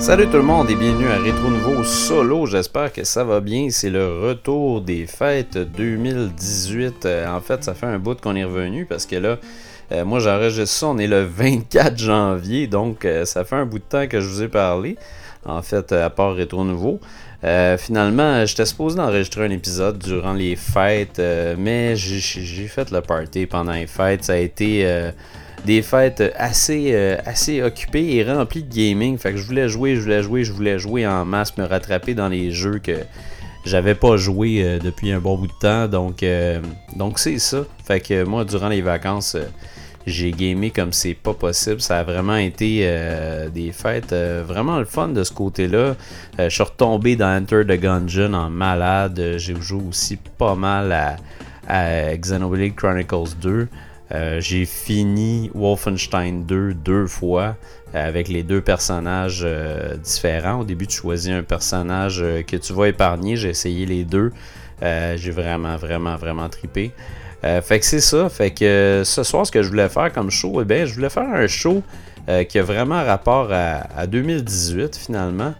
Salut tout le monde et bienvenue à Rétro Nouveau Solo. J'espère que ça va bien. C'est le retour des fêtes 2018. Euh, en fait, ça fait un bout qu'on est revenu parce que là, euh, moi j'enregistre ça, on est le 24 janvier, donc euh, ça fait un bout de temps que je vous ai parlé. En fait, à part Rétro Nouveau. finalement, j'étais supposé d'enregistrer un épisode durant les fêtes, mais j'ai fait le party pendant les fêtes. Ça a été des fêtes assez, euh, assez occupées et remplies de gaming. Fait que je voulais jouer, je voulais jouer, je voulais jouer en masse, me rattraper dans les jeux que j'avais pas joué euh, depuis un bon bout de temps. Donc, euh, donc c'est ça. Fait que moi, durant les vacances, j'ai gamé comme c'est pas possible. Ça a vraiment été des fêtes vraiment le fun de ce côté-là. je suis retombé dans Enter the Gungeon en malade. J'ai joué aussi pas mal à, à Xenoblade Chronicles 2. Euh, j'ai fini Wolfenstein 2 deux fois euh, avec les deux personnages euh, différents. Au début, tu choisis un personnage que tu vas épargner. J'ai essayé les deux. j'ai vraiment, vraiment, vraiment tripé. fait que c'est ça. Fait que ce soir, ce que je voulais faire comme show, eh bien, je voulais faire un show qui a vraiment rapport à, à 2018 finalement.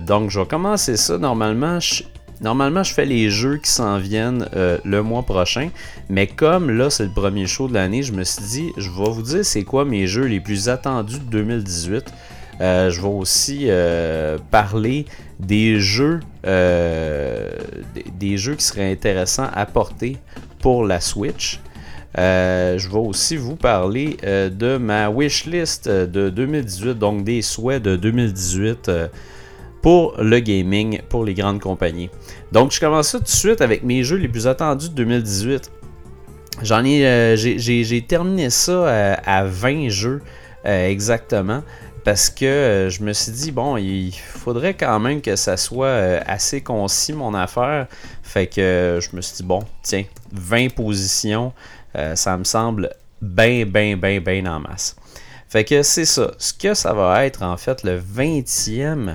donc, je vais commencer ça. Normalement, je, Normalement, je fais les jeux qui s'en viennent euh, le mois prochain, mais comme là, c'est le premier show de l'année, je me suis dit, je vais vous dire c'est quoi mes jeux les plus attendus de 2018. Euh, je vais aussi euh, parler des jeux, des, jeux qui seraient intéressants à porter pour la Switch. je vais aussi vous parler de ma wishlist de 2018, donc des souhaits de 2018 pour le gaming, pour les grandes compagnies. Donc, je commence ça tout de suite avec mes jeux les plus attendus de 2018. J'en ai, euh, j'ai terminé ça euh, à 20 jeux euh, exactement parce que je me suis dit bon, il faudrait quand même que ça soit assez concis mon affaire. Fait que je me suis dit bon, tiens, 20 positions, ça me semble bien, bien, bien, bien en masse. Fait que c'est ça. Ce que ça va être en fait le 20e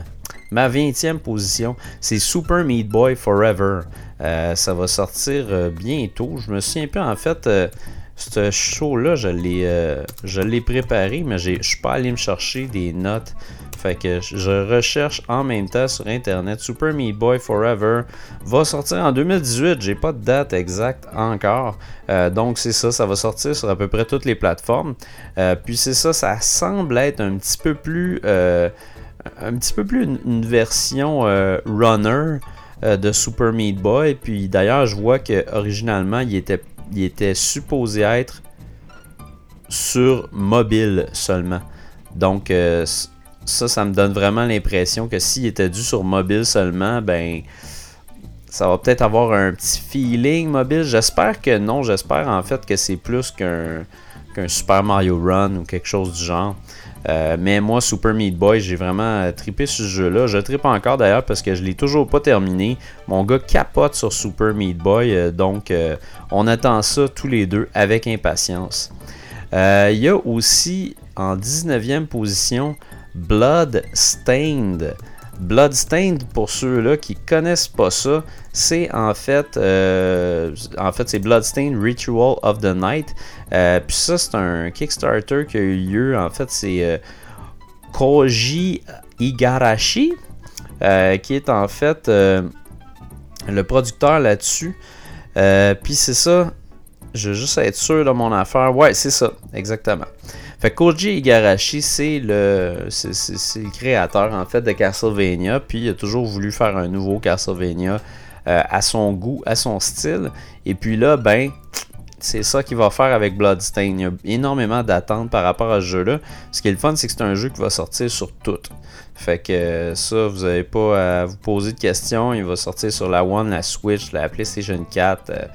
Ma 20e position, c'est Super Meat Boy Forever. Euh, ça va sortir euh, bientôt. Je me souviens peu en fait. Euh, ce show-là, je l'ai, préparé, mais je suis pas allé me chercher des notes. Fait que je recherche en même temps sur internet. Super Meat Boy Forever va sortir en 2018. J'ai pas de date exacte encore. donc c'est ça, ça va sortir sur à peu près toutes les plateformes. puis c'est ça, ça semble être un petit peu plus un petit peu plus une, version euh, runner euh, de Super Meat Boy. Puis d'ailleurs, je vois que originalement, il était, il était supposé être sur mobile seulement. Donc euh, ça, ça me donne vraiment l'impression que s'il était dû sur mobile seulement, ben ça va peut-être avoir un petit feeling mobile. J'espère que non. J'espère en fait que c'est plus qu'un qu'un Super Mario Run ou quelque chose du genre. Euh, mais moi, Super Meat Boy, j'ai vraiment euh, trippé sur ce jeu-là. Je trippe encore d'ailleurs parce que je l'ai toujours pas terminé. Mon gars capote sur Super Meat Boy, euh, donc on attend ça tous les deux avec impatience. Il y a aussi en 19e position Blood Stained. Bloodstained, pour ceux-là qui connaissent pas ça, c'est en fait, euh, en fait, c'est Bloodstained Ritual of the Night. Euh, puis ça, c'est un Kickstarter qui a eu lieu. En fait, c'est euh, Koji Igarashi, qui est en fait le producteur là-dessus. puis c'est ça, je veux juste être sûr de mon affaire. Ouais, c'est ça, exactement. Fait Koji Igarashi, c'est le, c'est, le créateur en fait de Castlevania, puis il a toujours voulu faire un nouveau Castlevania euh, à son goût, à son style. Et puis là, ben, c'est ça qu'il va faire avec Bloodstain. Il y a énormément d'attentes par rapport à ce jeu-là. Ce qui est le fun, c'est que c'est un jeu qui va sortir sur tout. Fait que ça, vous n'avez pas à vous poser de questions. Il va sortir sur la One, la Switch, la PlayStation 4. Euh,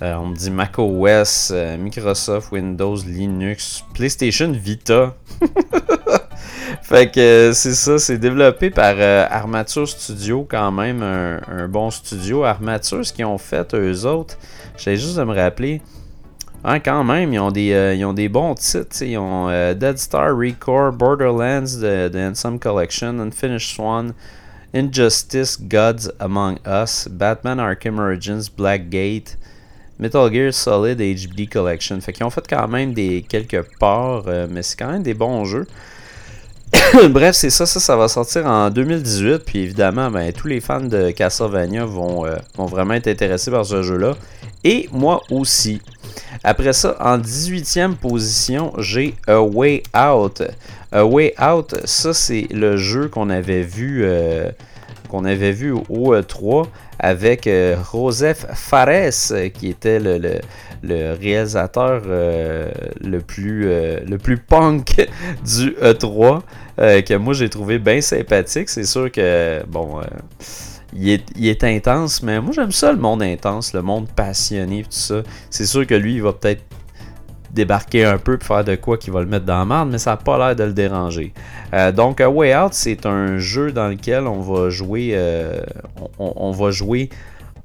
on me dit macOS, euh, Microsoft, Windows, Linux, PlayStation Vita. fait que euh, c'est ça, c'est développé par Armature Studio quand même, un, bon studio. Armature, ce qu'ils ont fait eux autres, j'essaie juste me rappeler. Hein, quand même, ils ont des, bons titres. Ils ont Dead Star, Recore, Borderlands, The, The Ensemble Collection, Unfinished Swan, Injustice, Gods Among Us, Batman Arkham Origins, Blackgate, Metal Gear Solid HD Collection. Fait qu'ils ont fait quand même des quelques parts, euh, mais c'est quand même des bons jeux. Bref, c'est ça, ça, ça va sortir en 2018. Puis évidemment, ben, tous les fans de Castlevania vont, euh, vont vraiment être intéressés par ce jeu-là. Et moi aussi. Après ça, en 18e position, j'ai A Way Out. A Way Out, ça c'est le jeu qu'on avait vu euh, qu'on avait vu au E3 avec euh, Joseph Fares qui était le, réalisateur le, plus, le plus punk du E3 que moi j'ai trouvé bien sympathique. C'est sûr que bon il est, intense, mais moi j'aime ça le monde intense, le monde passionné, tout ça. C'est sûr que lui, il va peut-être débarquer un peu pour faire de quoi qui va le mettre dans la merde, mais ça n'a pas l'air de le déranger. Euh, donc, A Way Out, c'est un jeu dans lequel on va jouer, euh, on, va jouer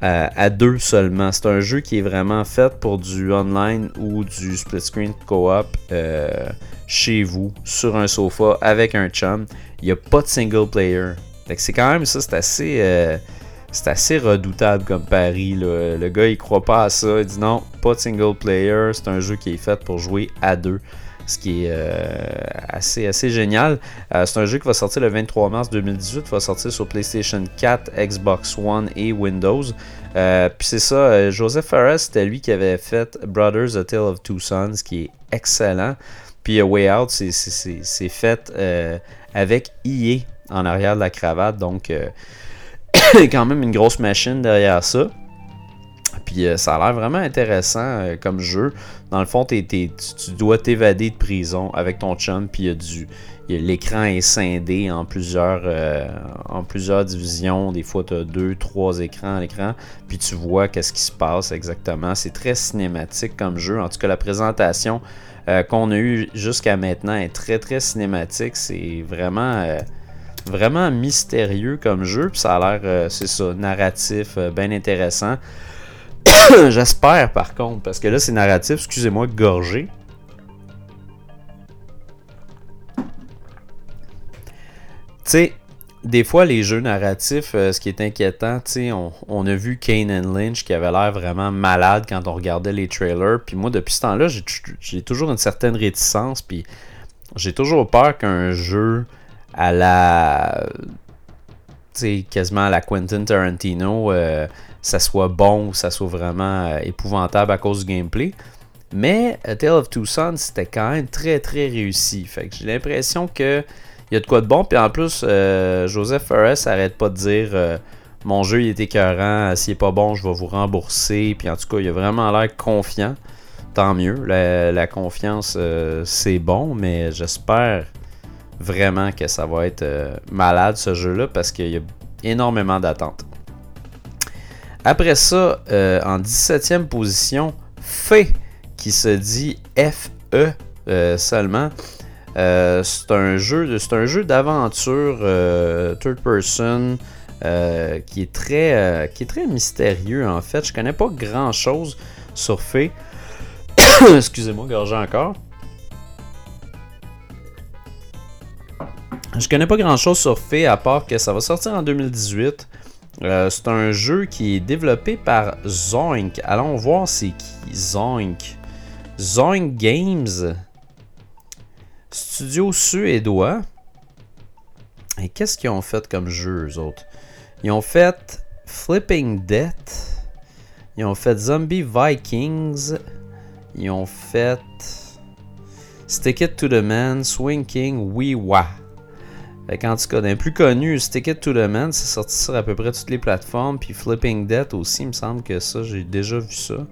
euh, à deux seulement. C'est un jeu qui est vraiment fait pour du online ou du split screen co-op chez vous, sur un sofa, avec un chum. Il n'y a pas de single player c'est quand même ça, c'est assez, c'est assez redoutable comme pari. Le gars, il croit pas à ça. Il dit non, pas de single player. C'est un jeu qui est fait pour jouer à deux. Ce qui est euh, assez, assez génial. Euh, c'est un jeu qui va sortir le 23 mars 2018. Il va sortir sur PlayStation 4, Xbox One et Windows. puis c'est ça, Joseph Ferris, c'était lui qui avait fait Brothers A Tale of Two Sons, qui est excellent. Puis A Way Out, c'est fait avec EA en arrière de la cravate. Donc, euh, quand même une grosse machine derrière ça. Puis euh, ça a l'air vraiment intéressant euh, comme jeu. Dans le fond, tu dois t'évader de prison avec ton chum. Puis il y a. L'écran est scindé en plusieurs, en plusieurs divisions. Des fois, tu as deux, trois écrans à l'écran. Puis tu vois qu'est-ce qui se passe exactement. C'est très cinématique comme jeu. En tout cas, la présentation qu'on a eue jusqu'à maintenant est très, très cinématique. C'est vraiment vraiment mystérieux comme jeu. Puis ça a l'air, euh, c'est ça, narratif, euh, bien intéressant. J'espère par contre, parce que là c'est narratif, excusez-moi, gorgé. Tu sais, des fois, les jeux narratifs, euh, ce qui est inquiétant, on, on, a vu Kane Lynch qui avait l'air vraiment malade quand on regardait les trailers. Puis moi, depuis ce temps-là, j'ai toujours une certaine réticence. Puis j'ai toujours peur qu'un jeu à la. sais, quasiment à la Quentin Tarantino, euh, ça soit bon ou ça soit vraiment euh, épouvantable à cause du gameplay. Mais Tale of Two Sons, c'était quand même très très réussi. Fait que j'ai l'impression que il y a de quoi de bon. Puis en plus, euh, Joseph Ferris arrête pas de dire mon jeu il est écœurant, s'il est pas bon, je vais vous rembourser. Puis en tout cas, il a vraiment l'air confiant. Tant mieux. la confiance, c'est bon, mais j'espère vraiment que ça va être euh, malade ce jeu-là parce qu'il y a énormément d'attentes. Après ça, euh, en 17e position, Fe qui se dit FE euh, seulement. c'est un jeu, c'est un jeu d'aventure third person qui est très, qui est très mystérieux en fait. Je connais pas grand chose sur Fe. Excusez-moi, gorgé encore. Je connais pas grand chose sur Fait à part que ça va sortir en 2018. Euh, c'est un jeu qui est développé par Zoink. Allons voir c'est qui Zoink. Zoink Games. Studio suédois. Et qu'est-ce qu'ils ont fait comme jeu, eux autres? Ils ont fait Flipping Death. Ils ont fait Zombie Vikings. Ils ont fait Stick It to the Man, Swing King, Wee Wah. Fait en tout cas, d'un plus connu, Stick It to the Man, c'est sorti sur à peu près toutes les plateformes. Puis Flipping Death aussi, il me semble que ça, j'ai déjà vu ça.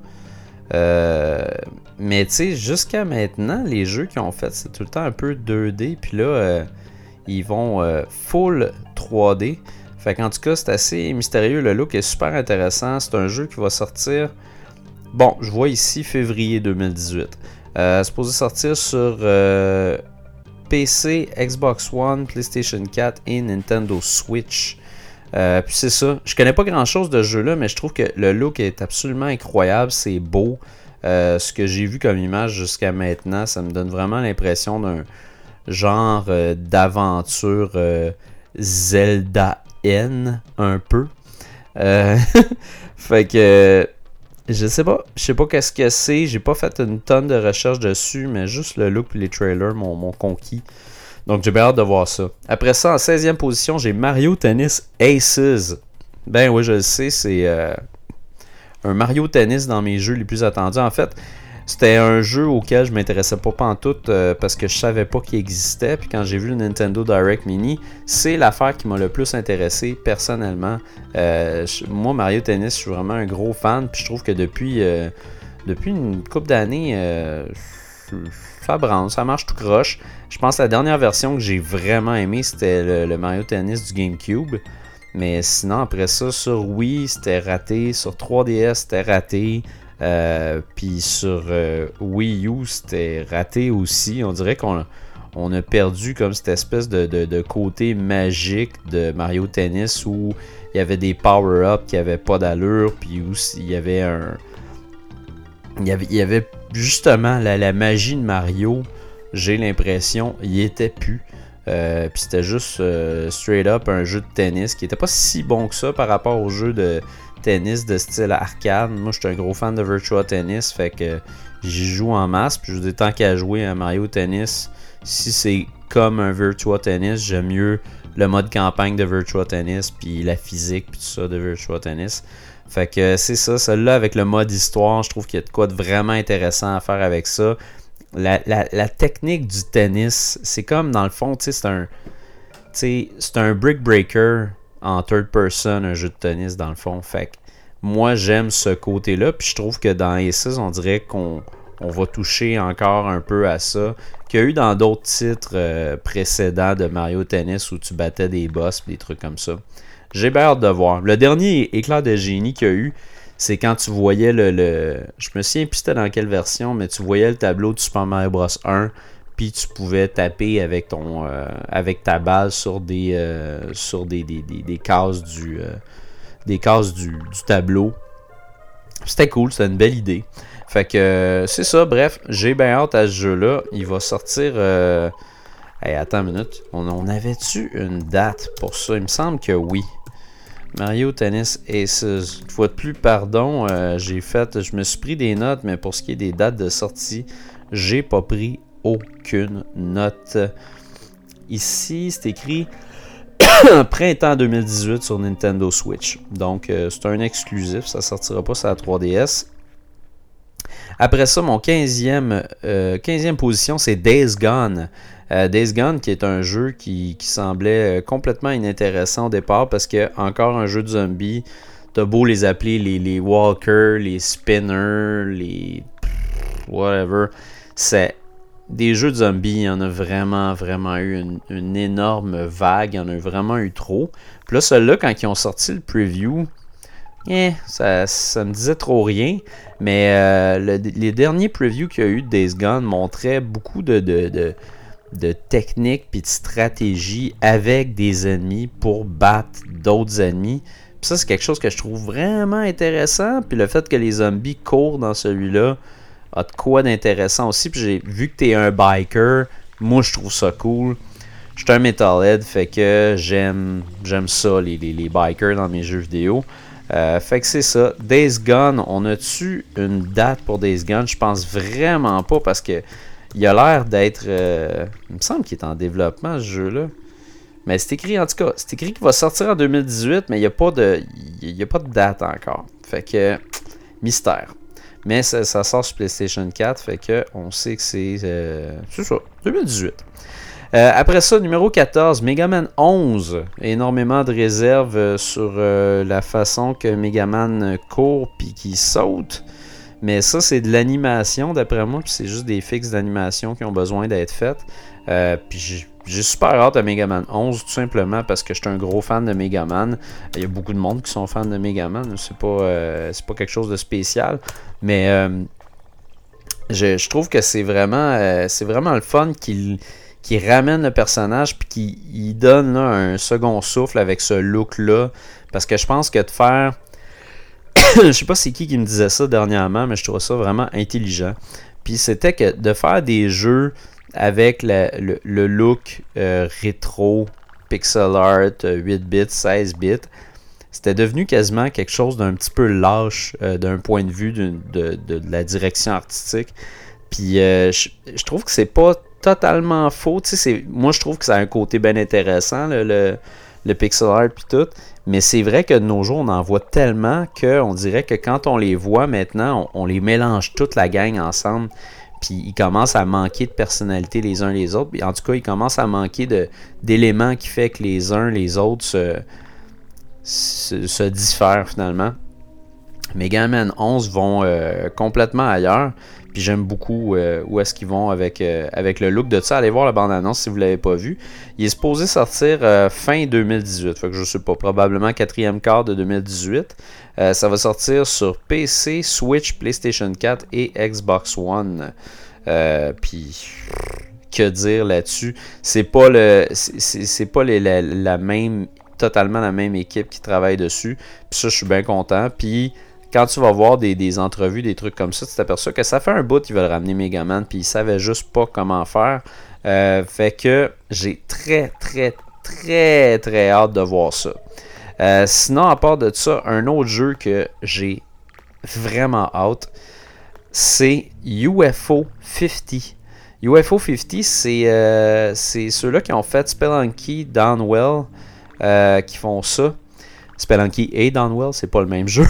Euh, mais tu sais, jusqu'à maintenant, les jeux qu'ils ont fait, c'est tout le temps un peu 2D. Puis là, euh, ils vont euh, full 3D. Fait qu'en tout cas, c'est assez mystérieux. Le look est super intéressant. C'est un jeu qui va sortir. Bon, je vois ici février 2018. c'est supposé sortir sur PC, Xbox One, PlayStation 4 et Nintendo Switch. Euh, puis c'est ça. Je connais pas grand chose de ce jeu-là, mais je trouve que le look est absolument incroyable. C'est beau. Euh, ce que j'ai vu comme image jusqu'à maintenant, ça me donne vraiment l'impression d'un genre euh, d'aventure Zelda N un peu. fait que je sais pas. Je sais pas qu'est-ce que c'est. J'ai pas fait une tonne de recherches dessus, mais juste le look et les trailers m'ont conquis. Donc j'ai bien hâte de voir ça. Après ça, en 16e position, j'ai Mario Tennis Aces. Ben oui, je le sais, c'est euh, un Mario Tennis dans mes jeux les plus attendus. En fait, c'était un jeu auquel je m'intéressais pas pantoute tout euh, parce que je savais pas qu'il existait. Puis quand j'ai vu le Nintendo Direct Mini, c'est l'affaire qui m'a le plus intéressé personnellement. Euh, moi, Mario Tennis, je suis vraiment un gros fan. Puis je trouve que depuis, euh, une couple d'années, ça branle, ça marche tout croche. Je pense que la dernière version que j'ai vraiment aimé, c'était le, Mario Tennis du GameCube. Mais sinon, après ça, sur Wii, c'était raté. Sur 3DS, c'était raté. Euh, puis sur euh, Wii U, c'était raté aussi. On dirait qu'on on a perdu comme cette espèce de, côté magique de Mario Tennis où il y avait des power-ups qui n'avaient pas d'allure, puis où il y avait un. Il y avait, il y avait justement la, magie de Mario, j'ai l'impression, il était plus. Euh, puis c'était juste straight up un jeu de tennis qui était pas si bon que ça par rapport au jeu de, tennis de style arcade. Moi, je suis un gros fan de Virtua Tennis, fait que j'y joue en masse. Puis je dis, tant qu'à jouer à Mario Tennis, si c'est comme un Virtua Tennis, j'aime mieux le mode campagne de Virtua Tennis, puis la physique, puis tout ça de Virtua Tennis. Fait que c'est ça, celle-là avec le mode histoire, je trouve qu'il y a de quoi de vraiment intéressant à faire avec ça. La, technique du tennis, c'est comme dans le fond, c'est un. C'est un brick breaker en third person un jeu de tennis dans le fond. Fait moi j'aime ce côté-là. Puis je trouve que dans Aces, on dirait qu'on va toucher encore un peu à ça. Qu'il y a eu dans d'autres titres euh, précédents de Mario Tennis où tu battais des boss des trucs comme ça. J'ai hâte de voir. Le dernier éclair de génie qu'il y a eu, c'est quand tu voyais le, le, Je me souviens plus dans quelle version, mais tu voyais le tableau de Super Mario Bros 1 puis tu pouvais taper avec ton euh, avec ta balle sur des euh, sur des, des, cases du euh, des cases du, tableau. C'était cool, c'était une belle idée. Fait que c'est ça, bref, j'ai bien hâte à ce jeu-là. Il va sortir. Attends une minute. On, on avait-tu une date pour ça? Il me semble que oui. Mario Tennis Aces. Une fois de plus, pardon, j'ai fait. Je me suis pris des notes, mais pour ce qui est des dates de sortie, j'ai pas pris aucune note. Ici, c'est écrit printemps 2018 sur Nintendo Switch. Donc, euh, c'est un exclusif, ça sortira pas sur la 3DS. Après ça, mon 15e, 15e euh, position, c'est Days Gone. Euh, Days Gone, qui est un jeu qui, semblait complètement inintéressant au départ parce que, encore un jeu de zombies, t'as beau les appeler les, les walkers, les spinners, les. whatever. C'est des jeux de zombies, il y en a vraiment, vraiment eu une, énorme vague. Il y en a vraiment eu trop. Puis là, celui-là, quand ils ont sorti le preview, eh, ça, ça me disait trop rien. Mais euh, les derniers previews qu'il y a eu de Days Gone montraient beaucoup de, techniques puis de stratégies avec des ennemis pour battre d'autres ennemis. Puis ça, c'est quelque chose que je trouve vraiment intéressant. Puis le fait que les zombies courent dans celui-là, a de quoi d'intéressant aussi. Puis j'ai vu que tu es un biker. Moi, je trouve ça cool. Je suis un metalhead, fait que j'aime j'aime ça, les, les, bikers dans mes jeux vidéo. Euh, fait que c'est ça. Days Gone, on a-tu une date pour Days Gone? Je pense vraiment pas parce que il a l'air d'être. Euh, il me semble qu'il est en développement ce jeu-là. Mais c'est écrit en tout cas, c'est écrit qu'il va sortir en 2018, mais il n'y a, pas de, il a pas de date encore. Fait que mystère. Mais ça, sort sur PlayStation 4, fait que on sait que c'est. Euh, c'est ça, 2018. Euh, après ça, numéro 14, Megaman 11. Énormément de réserves euh, sur la façon que Megaman court puis qu'il saute. Mais ça, c'est de l'animation d'après moi, puis c'est juste des fixes d'animation qui ont besoin d'être faites. Puis j'ai super hâte à Megaman 11 tout simplement parce que je suis un gros fan de Megaman. Il y a beaucoup de monde qui sont fans de Megaman. C'est pas, euh, pas quelque chose de spécial. Mais euh, je, trouve que c'est vraiment, euh, c'est vraiment le fun qu'il qui ramène le personnage puis qui donne un second souffle avec ce look-là. Parce que je pense que de faire. je sais pas c'est qui qui me disait ça dernièrement, mais je trouve ça vraiment intelligent. Puis c'était que de faire des jeux avec le, look euh, rétro, pixel art, 8 euh, bits, 16 bits, c'était devenu quasiment quelque chose d'un petit peu lâche euh, d'un point de vue de, la direction artistique. Puis je, trouve que c'est pas totalement faux. Moi, je trouve que ça a un côté bien intéressant, le, pixel art puis tout. Mais c'est vrai que de nos jours, on en voit tellement qu'on dirait que quand on les voit maintenant, on, les mélange toute la gang ensemble. Puis ils commencent à manquer de personnalité les uns les autres. En tout cas, ils commencent à manquer d'éléments qui fait que les uns les autres se, se, diffèrent finalement. Mega Man 11 vont euh, complètement ailleurs. Puis j'aime beaucoup euh, où est-ce qu'ils vont avec, euh, avec le look de ça. Allez voir la bande-annonce si vous ne l'avez pas vu. Il est supposé sortir euh, fin 2018. Fait que je sais pas, probablement quatrième quart de 2018. ça va sortir sur PC, Switch, PlayStation 4 et Xbox One. puis que dire là-dessus? C'est pas le c'est pas la, même totalement la même équipe qui travaille dessus. Puis ça je suis bien content. Puis quand tu vas voir des, entrevues, des trucs comme ça, tu t'aperçois que ça fait un bout qu'ils veulent ramener Megaman, puis ils savaient juste pas comment faire. Euh, fait que j'ai très, très, très, très hâte de voir ça. Euh, sinon, à part de ça, un autre jeu que j'ai vraiment hâte, c'est UFO 50. UFO 50, euh, c'est ceux-là qui ont fait Spelunky, Downwell, qui font ça. Spelunky et Downwell, c'est pas le même jeu.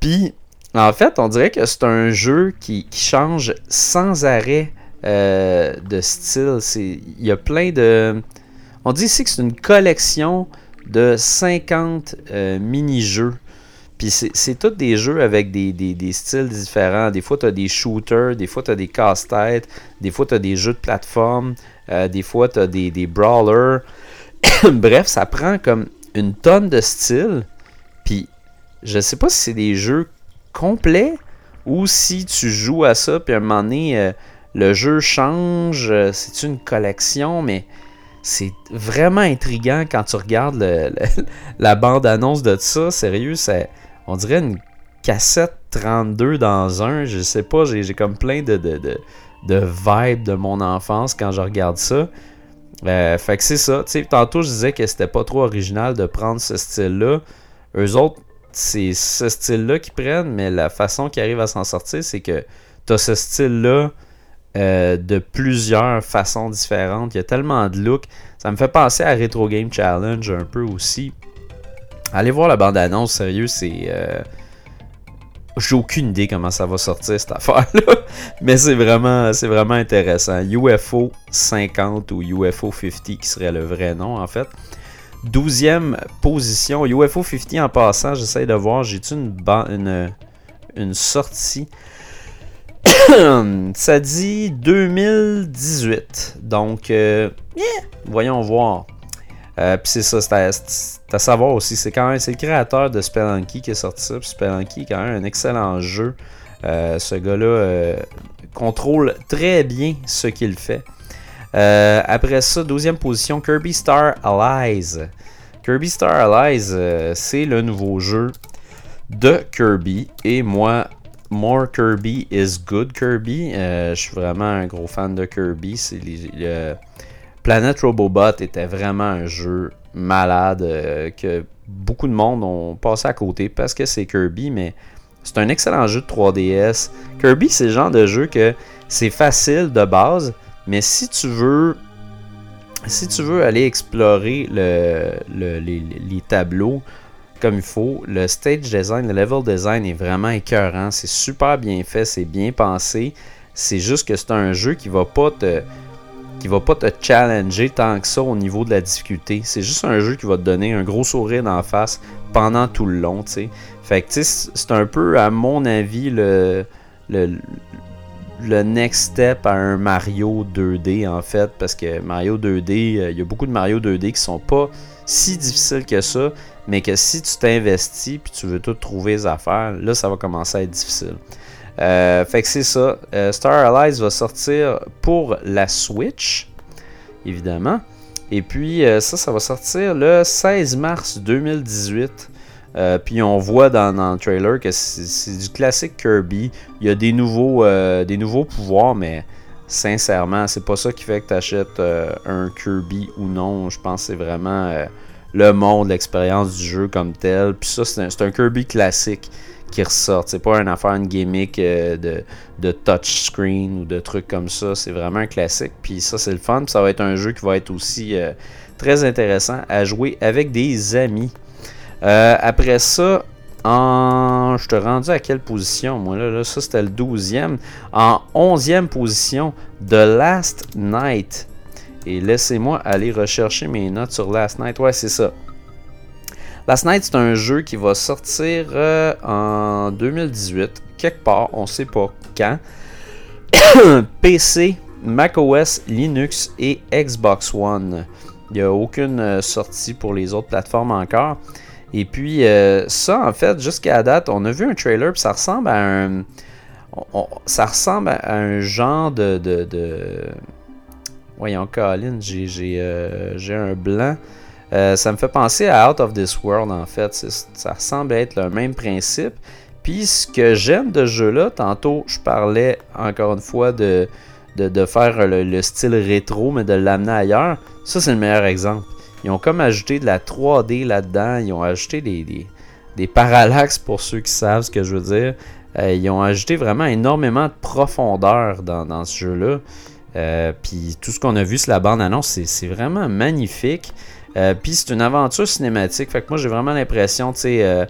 Puis, en fait, on dirait que c'est un jeu qui, change sans arrêt euh, de style. Il y a plein de. On dit ici que c'est une collection de 50 euh, mini-jeux. Puis c'est tous des jeux avec des, styles différents. Des fois, tu as des shooters, des fois, tu as des casse-têtes, des fois, tu as des jeux de plateforme, euh, des fois, tu as des, des brawlers. Bref, ça prend comme une tonne de styles. Puis je sais pas si c'est des jeux complets ou si tu joues à ça, puis à un moment donné, euh, le jeu change. Euh, c'est une collection, mais c'est vraiment intriguant quand tu regardes la bande-annonce de ça. Sérieux, c'est, on dirait une cassette 32 dans un. Je sais pas, j'ai, comme plein de, de, de, de vibes de mon enfance quand je regarde ça. Euh, fait que c'est ça. tantôt, je disais que c'était pas trop original de prendre ce style-là. Eux autres, c'est ce style-là qu'ils prennent, mais la façon qu'ils arrivent à s'en sortir, c'est que tu as ce style-là euh, de plusieurs façons différentes. Il y a tellement de looks. Ça me fait penser à Retro Game Challenge un peu aussi. Allez voir la bande-annonce, sérieux, c'est. Euh, j'ai aucune idée comment ça va sortir cette affaire-là. Mais c'est vraiment, intéressant. UFO 50 ou UFO 50 qui serait le vrai nom en fait. 12e position. UFO 50 en passant, j'essaie de voir, j'ai-tu une, une, une sortie? ça dit 2018. Donc, euh, voyons voir. Euh, puis c'est ça, c'est à, savoir aussi. C'est quand même le créateur de Spelunky qui est sorti ça. Spelunky est quand même un excellent jeu. Euh, ce gars-là euh, contrôle très bien ce qu'il fait. après ça, 12e position, Kirby Star Allies. Kirby Star Allies, c'est le nouveau jeu de Kirby. Et moi, More Kirby is Good Kirby. je suis vraiment un gros fan de Kirby. C'est Planet Robobot était vraiment un jeu malade euh, que beaucoup de monde ont passé à côté parce que c'est Kirby, mais c'est un excellent jeu de 3DS. Kirby, c'est le genre de jeu que c'est facile de base, mais si tu veux si tu veux aller explorer le, les, tableaux comme il faut, le stage design, le level design est vraiment écœurant. C'est super bien fait, c'est bien pensé. C'est juste que c'est un jeu qui va pas te qui va pas te challenger tant que ça au niveau de la difficulté. C'est juste un jeu qui va te donner un gros sourire d'en face pendant tout le long, tu. Fait que, c'est un peu, à mon avis, le, le, le next step à un Mario 2D, en fait, parce que Mario 2D, euh, il y a beaucoup de Mario 2D qui sont pas si difficiles que ça, mais que si tu t'investis puis tu veux tout trouver les affaires, là, ça va commencer à être difficile. Euh, fait que c'est ça. Euh, Star Allies va sortir pour la Switch, évidemment. Et puis euh, ça, ça va sortir le 16 mars 2018. puis on voit dans, le trailer que c'est du classique Kirby. Il y a des nouveaux, pouvoirs, mais sincèrement, c'est pas ça qui fait que tu achètes un Kirby ou non. Je pense que c'est vraiment le monde, l'expérience du jeu comme tel. Puis ça, c'est un, Kirby classique qui ressortent. C'est pas une affaire, une gimmick euh, de, de touchscreen ou de trucs comme ça. C'est vraiment un classique. Puis ça, c'est le fun. ça va être un jeu qui va être aussi euh, très intéressant à jouer avec des amis. Euh, après ça, en... Je te rendu à quelle position, moi, là? ça, c'était le 12e. En 11e position, The Last Night. Et laissez-moi aller rechercher mes notes sur Last Night. Ouais, c'est ça. Last Night, c'est un jeu qui va sortir euh, en 2018, quelque part, on sait pas quand. PC, macOS, Linux et Xbox One. Il n'y a aucune euh, sortie pour les autres plateformes encore. Et puis, euh, ça, en fait, jusqu'à date, on a vu un trailer, puis ça ressemble à un. ça ressemble à un genre de. de, Voyons, Colin, j'ai un blanc. Euh, ça me fait penser à Out of This World en fait. Ça semble être le même principe. Puis ce que j'aime de ce jeu-là, tantôt je parlais encore une fois de, de, faire le, style rétro, mais de l'amener ailleurs. Ça, c'est le meilleur exemple. Ils ont comme ajouté de la 3D là-dedans. Ils ont ajouté des, des, parallaxes pour ceux qui savent ce que je veux dire. Euh, ils ont ajouté vraiment énormément de profondeur dans, ce jeu-là. Euh, puis tout ce qu'on a vu sur la bande-annonce, c'est vraiment magnifique. Euh, puis c'est une aventure cinématique. Fait que moi j'ai vraiment l'impression, tu sais, euh,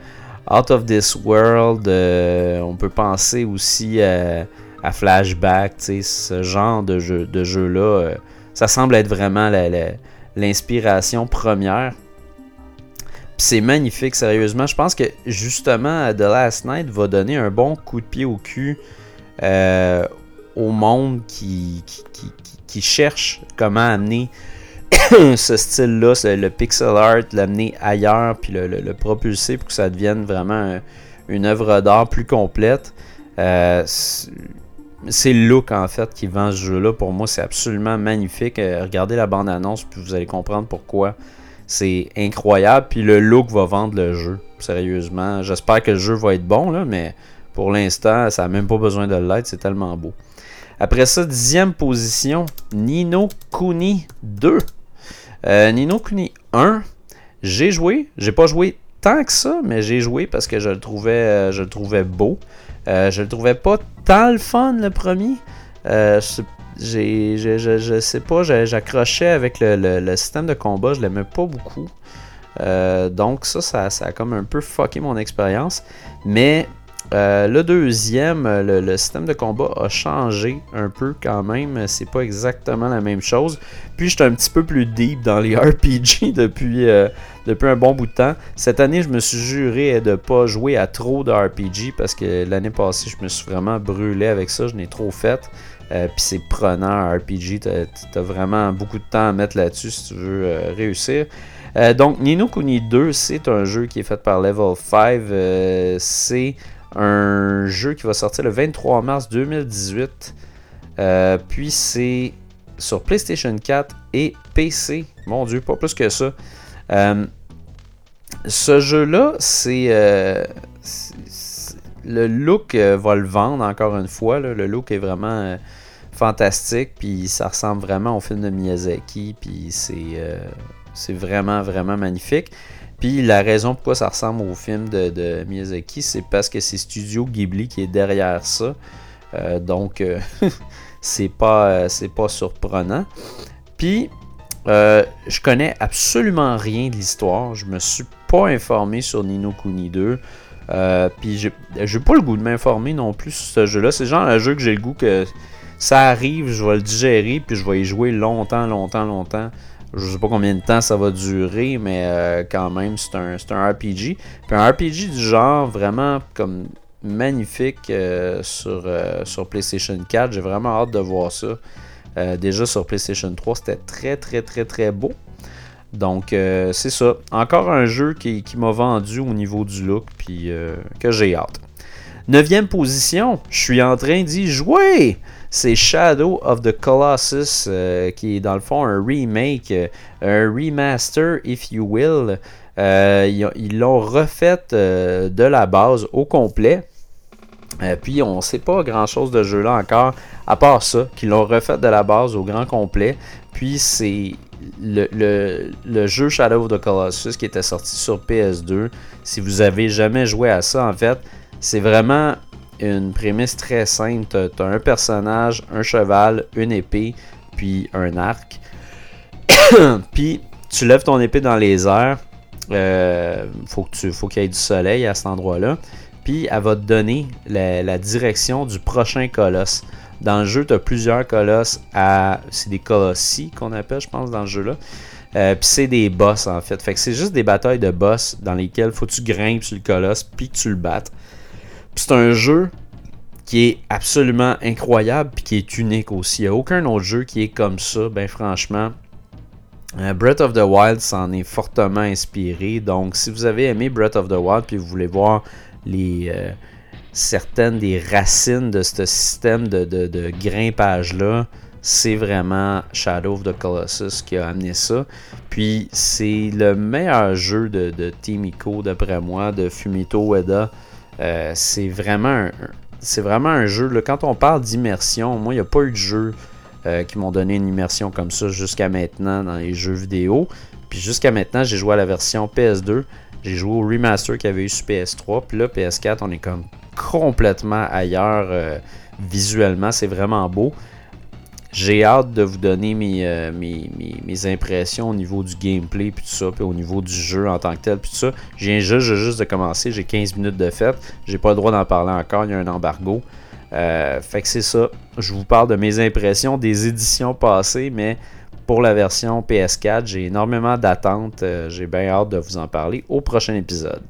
Out of This World, euh, on peut penser aussi à Flashback, tu sais, ce genre de jeu, de jeu là. ça semble être vraiment l'inspiration première. Puis c'est magnifique, sérieusement. Je pense que justement The Last Night va donner un bon coup de pied au cul au monde qui, qui cherche comment amener ce style-là, le pixel art, l'amener ailleurs, puis le, propulser pour que ça devienne vraiment une œuvre d'art plus complète. Euh, c'est le look en fait qui vend ce jeu-là. Pour moi, c'est absolument magnifique. Euh, regardez la bande-annonce, puis vous allez comprendre pourquoi. C'est incroyable, puis le look va vendre le jeu. Sérieusement, j'espère que le jeu va être bon, là, mais pour l'instant, ça n'a même pas besoin de l'être. C'est tellement beau. Après ça, dixième position, Nino Kuni 2. Euh, Nino Kuni 1, j'ai joué. J'ai pas joué tant que ça, mais j'ai joué parce que je le trouvais, euh, je le trouvais beau. Euh, je le trouvais pas tant le fun le premier. j'ai, je, sais pas, j'accrochais avec le, système de combat, je l'aimais pas beaucoup. donc ça, ça, ça, a comme un peu fucké mon expérience. Mais euh, le deuxième, le, système de combat a changé un peu quand même. C'est pas exactement la même chose. Puis j'étais un petit peu plus deep dans les RPG depuis, euh, depuis un bon bout de temps. Cette année, je me suis juré de pas jouer à trop de RPG parce que l'année passée, je me suis vraiment brûlé avec ça. Je n'ai trop fait. Euh, puis c'est prenant RPG. Tu as, vraiment beaucoup de temps à mettre là-dessus si tu veux réussir. donc, Nino Kuni 2, c'est un jeu qui est fait par Level 5. c'est un jeu qui va sortir le 23 mars 2018. Euh, puis c'est sur PlayStation 4 et PC. Mon Dieu, pas plus que ça. Euh, ce jeu-là, c'est. Euh, le look va le vendre encore une fois. Le look est vraiment fantastique. Puis ça ressemble vraiment au film de Miyazaki. Puis c'est vraiment, vraiment magnifique. Puis la raison pourquoi ça ressemble au film de, Miyazaki, c'est parce que c'est Studio Ghibli qui est derrière ça. Euh, donc, euh, c'est pas, euh, pas surprenant. Puis, je connais absolument rien de l'histoire. Je me suis pas informé sur Nino Kuni 2. puis, j'ai pas le goût de m'informer non plus sur ce jeu-là. C'est genre un jeu que j'ai le goût que ça arrive, je vais le digérer, puis je vais y jouer longtemps, longtemps, longtemps. Je sais pas combien de temps ça va durer, mais euh, quand même, c'est un, un, RPG. Puis un RPG du genre vraiment comme magnifique euh, sur, euh, sur PlayStation 4. J'ai vraiment hâte de voir ça. déjà sur PlayStation 3, c'était très très très très beau. Donc c'est ça. Encore un jeu qui, qui m'a vendu au niveau du look, puis que j'ai hâte. Neuvième position, je suis en train d'y jouer c'est Shadow of the Colossus, euh, qui est dans le fond un remake, euh, un remaster, if you will. Euh, ils l'ont refait de la base au complet. puis on ne sait pas grand chose de jeu là encore, à part ça, qu'ils l'ont refait de la base au grand complet. Puis c'est le, le, jeu Shadow of the Colossus qui était sorti sur PS2. Si vous avez jamais joué à ça, en fait, C'est vraiment une prémisse très simple. Tu as un personnage, un cheval, une épée, puis un arc. puis tu lèves ton épée dans les airs. Euh, faut tu, faut qu'il y ait du soleil à cet endroit-là. Puis elle va te donner la, direction du prochain colosse. Dans le jeu, tu as plusieurs colosses à. C'est des colossi qu'on appelle, je pense, dans le jeu-là. Euh, puis c'est des boss en fait. Fait que c'est juste des batailles de boss dans lesquelles faut que tu grimpes sur le colosse puis que tu le battes. C'est un jeu qui est absolument incroyable puis qui est unique aussi. Il n'y a aucun autre jeu qui est comme ça, ben franchement. Euh, Breath of the Wild s'en est fortement inspiré. Donc, si vous avez aimé Breath of the Wild puis vous voulez voir les euh, certaines des racines de ce système de, grimpage-là, c'est vraiment Shadow of the Colossus qui a amené ça. Puis c'est le meilleur jeu de, de Team d'après moi, de Fumito Ueda. Euh, c'est vraiment un, jeu. quand on parle d'immersion, moi, il n'y a pas eu de jeu euh, qui m'ont donné une immersion comme ça jusqu'à maintenant dans les jeux vidéo. Puis jusqu'à maintenant, j'ai joué à la version PS2. J'ai joué au remaster qu'il avait eu sur PS3. Puis là, PS4, on est comme complètement ailleurs euh, visuellement. C'est vraiment beau. J'ai hâte de vous donner euh, mes, mes, impressions au niveau du gameplay, puis tout ça, puis au niveau du jeu en tant que tel, puis tout ça. Viens juste, juste de commencer, j'ai 15 minutes de fête. J'ai pas le droit d'en parler encore, il y a un embargo. Euh, fait que c'est ça. Je vous parle de mes impressions des éditions passées, mais pour la version PS4. J'ai énormément d'attentes. Euh, j'ai bien hâte de vous en parler au prochain épisode.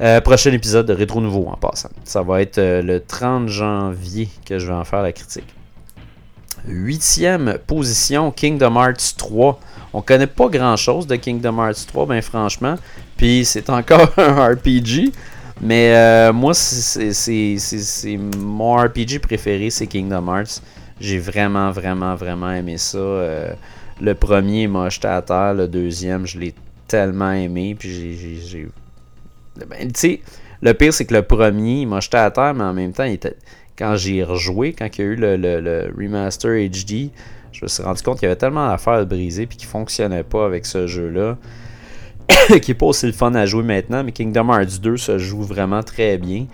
Euh, prochain épisode de Rétro Nouveau en passant. Ça va être euh, le 30 janvier que je vais en faire la critique. Huitième position, Kingdom Hearts 3. On connaît pas grand chose de Kingdom Hearts 3, ben franchement. Puis c'est encore un RPG. Mais moi, c'est mon RPG préféré, c'est Kingdom Hearts. J'ai vraiment, vraiment, vraiment aimé ça. Euh, le premier m'a jeté à terre, le deuxième, je l'ai tellement aimé. Puis j'ai. Ben, tu sais, le pire, c'est que le premier, il m'a jeté à terre, mais en même temps, il était... quand j'ai rejoué, quand il y a eu le, remaster HD, je me suis rendu compte qu'il y avait tellement d'affaires à briser puis qu'il fonctionnait pas avec ce jeu-là. qui est pas aussi le fun à jouer maintenant, mais Kingdom Hearts 2 se joue vraiment très bien.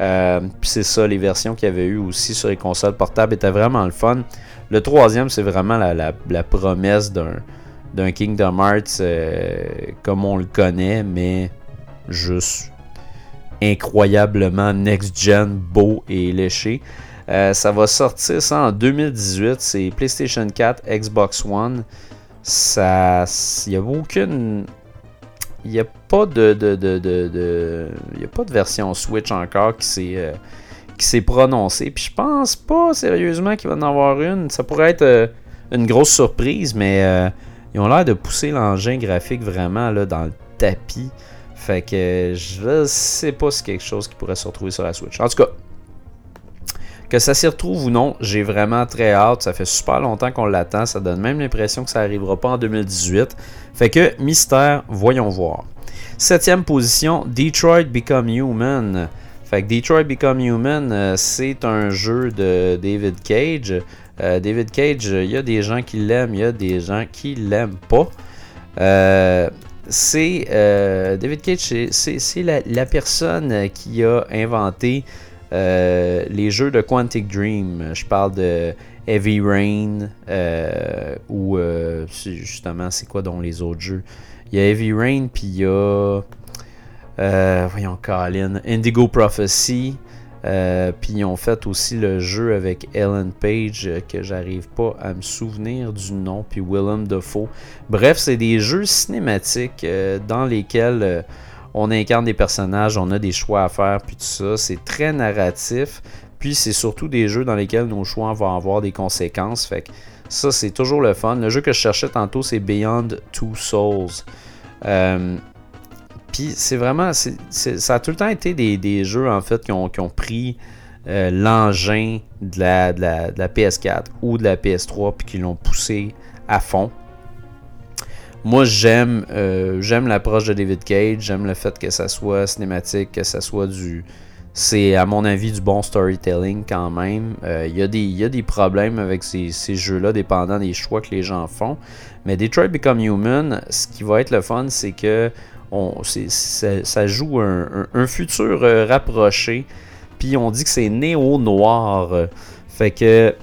Euh, puis c'est ça, les versions qu'il y avait eu aussi sur les consoles portables étaient vraiment le fun. Le troisième, c'est vraiment la, promesse d'un Kingdom Hearts euh, comme on le connaît, mais juste incroyablement next-gen, beau et léché. Euh, ça va sortir ça en 2018. C'est PlayStation 4, Xbox One. Ça, il n'y a aucune il n'y a pas de, de, de, a pas de version Switch encore qui s'est euh, qui s'est prononcée. Puis je pense pas sérieusement qu'il va en avoir une. Ça pourrait être euh, une grosse surprise, mais ils ont l'air de pousser l'engin graphique vraiment là, dans le tapis. Fait que je sais pas si c'est quelque chose qui pourrait se retrouver sur la Switch. En tout cas, que ça s'y retrouve ou non, j'ai vraiment très hâte. Ça fait super longtemps qu'on l'attend. Ça donne même l'impression que ça n'arrivera pas en 2018. Fait que mystère, voyons voir. Septième position, Detroit Become Human. Fait que Detroit Become Human, euh, c'est un jeu de David Cage. Euh, David Cage, il y a des gens qui l'aiment, il y a des gens qui l'aiment pas. Euh, c'est David Cage, c'est la, personne qui a inventé euh, les jeux de Quantic Dream, je parle de Heavy Rain, euh, ou euh, justement, c'est quoi dans les autres jeux? Il y a Heavy Rain, puis il y a. voyons, Colin. Indigo Prophecy. Puis ils ont fait aussi le jeu avec Ellen Page, que j'arrive pas à me souvenir du nom, puis Willem Dafoe. Bref, c'est des jeux cinématiques dans lesquels on incarne des personnages, on a des choix à faire, puis tout ça. C'est très narratif. Puis c'est surtout des jeux dans lesquels nos choix vont avoir des conséquences. Fait que ça, c'est toujours le fun. Le jeu que je cherchais tantôt, c'est Beyond Two Souls. Euh, puis c'est vraiment. ça a tout le temps été des, jeux en fait qui ont, pris euh, l'engin de la, de la, PS4 ou de la PS3 puis qui l'ont poussé à fond. Moi, j'aime euh, j'aime l'approche de David Cage. J'aime le fait que ça soit cinématique, que ça soit du. C'est, à mon avis, du bon storytelling quand même. Euh, il y, a des problèmes avec ces, ces, jeux-là, dépendant des choix que les gens font. Mais Detroit Become Human, ce qui va être le fun, c'est que on, ça, joue un, futur rapproché. Puis on dit que c'est néo-noir. Fait que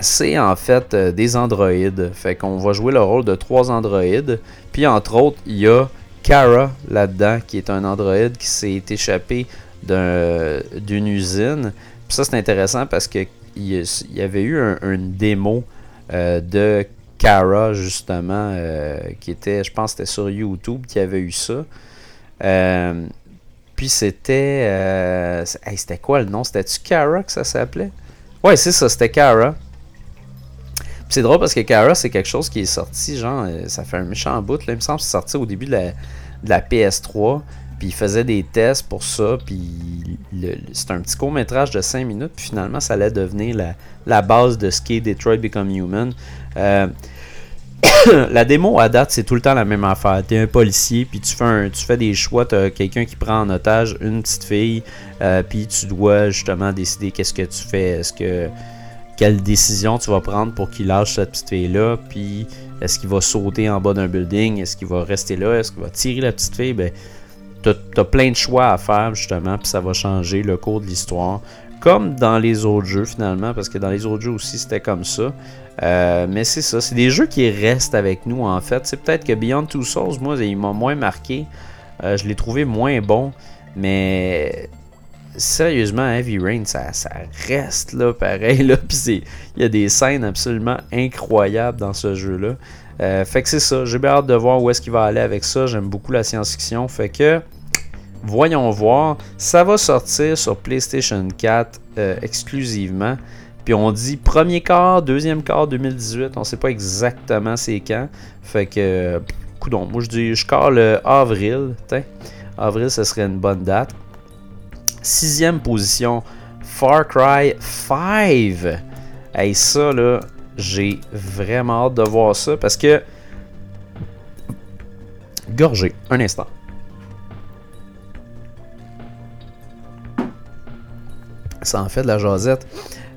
c'est en fait des androïdes. Fait qu'on va jouer le rôle de trois androïdes. Puis entre autres, il y a Kara là-dedans, qui est un androïde qui s'est échappé d'une usine. Puis ça, c'est intéressant parce qu'il y, y avait eu une démo euh, de Kara, justement, euh, qui était, je pense, c'était sur YouTube qui avait eu ça. Euh, puis c'était. c'était quoi le nom? C'était-tu Kara que ça s'appelait? Ouais, c'est ça, c'était Kara. c'est drôle parce que Kara, c'est quelque chose qui est sorti, genre, ça fait un méchant bout. Là, il me semble c'est sorti au début de la, de la PS3. Puis il faisait des tests pour ça. Puis c'est un petit court métrage de 5 minutes. Puis finalement, ça allait devenir la, base de ce qui est Detroit Become Human. Euh, la démo à date, c'est tout le temps la même affaire. Tu es un policier, puis tu fais, tu fais des choix. Tu as quelqu'un qui prend en otage une petite fille, euh, puis tu dois justement décider qu'est-ce que tu fais. Est-ce que. Quelle décision tu vas prendre pour qu'il lâche cette petite fille-là, puis est-ce qu'il va sauter en bas d'un building, est-ce qu'il va rester là, est-ce qu'il va tirer la petite fille? Ben, tu as, plein de choix à faire, justement, puis ça va changer le cours de l'histoire. Comme dans les autres jeux, finalement, parce que dans les autres jeux aussi, c'était comme ça. Euh, mais c'est ça, c'est des jeux qui restent avec nous, en fait. C'est peut-être que Beyond Two Souls, moi, il m'a moins marqué. Euh, je l'ai trouvé moins bon. Mais sérieusement, Heavy Rain, ça, reste là, pareil. Là, il y a des scènes absolument incroyables dans ce jeu-là. Euh, fait que c'est ça. J'ai bien hâte de voir où est-ce qu'il va aller avec ça. J'aime beaucoup la science-fiction. Fait que, voyons voir. Ça va sortir sur PlayStation 4 euh, exclusivement. Puis on dit premier quart, deuxième quart 2018. On sait pas exactement c'est quand. Fait que, coudon. Moi je dis, je le avril. Avril, ce serait une bonne date. Sixième position, Far Cry 5. Hey, ça là, j'ai vraiment hâte de voir ça parce que. Gorgé, un instant. Ça en fait de la jasette.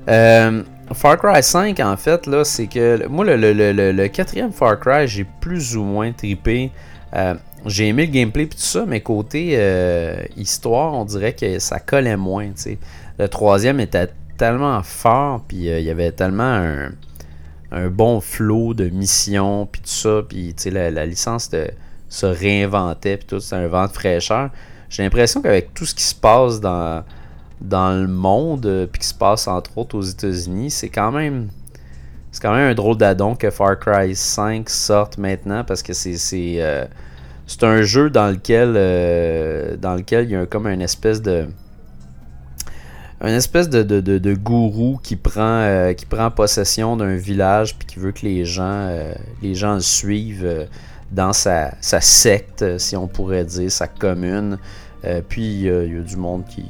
Euh, Far Cry 5, en fait, là, c'est que. Moi, le, quatrième Far Cry, j'ai plus ou moins tripé. Euh, j'ai aimé le gameplay et tout ça, mais côté euh, histoire, on dirait que ça collait moins. Le troisième était tellement fort, puis il y avait tellement un, un bon flow de missions, puis tout ça, puis la, la licence se réinventait, puis tout, c'est un vent de fraîcheur. J'ai l'impression qu'avec tout ce qui se passe dans, dans le monde, euh, puis qui se passe entre autres aux États-Unis, c'est quand même c'est quand même un drôle d'adon que Far Cry 5 sorte maintenant parce que c'est c'est euh, un jeu dans lequel euh, dans lequel il y a comme une espèce de un espèce de, de, gourou qui prend, euh, qui prend possession d'un village puis qui veut que les gens, euh, les gens le suivent euh, dans sa, secte, si on pourrait dire, sa commune. puis il y, a du monde qui.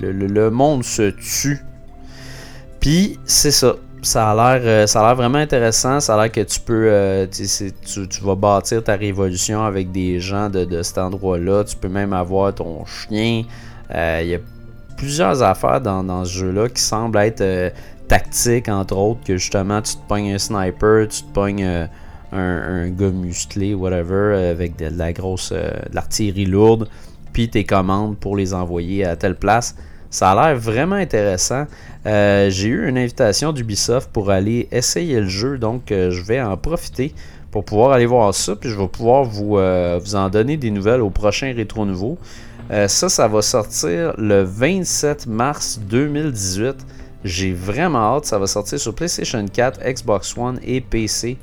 le, monde se tue. Puis c'est ça. Ça a l'air vraiment intéressant. Ça a l'air que tu peux. Tu, tu, vas bâtir ta révolution avec des gens de, de cet endroit-là. Tu peux même avoir ton chien. Il y a plusieurs affaires dans, ce jeu-là qui semblent être euh, tactiques, entre autres, que justement tu te pognes un sniper, tu te pognes euh, un, gars musclé, whatever, euh, avec de, la grosse de l'artillerie lourde, puis tes commandes pour les envoyer à telle place. Ça a l'air vraiment intéressant. J'ai eu une invitation d'Ubisoft pour aller essayer le jeu, donc je vais en profiter pour pouvoir aller voir ça, puis je vais pouvoir vous, vous en donner des nouvelles au prochain Rétro Nouveau. Euh, ça, ça va sortir le 27 mars 2018. J'ai vraiment hâte. Ça va sortir sur PlayStation 4, Xbox One et PC.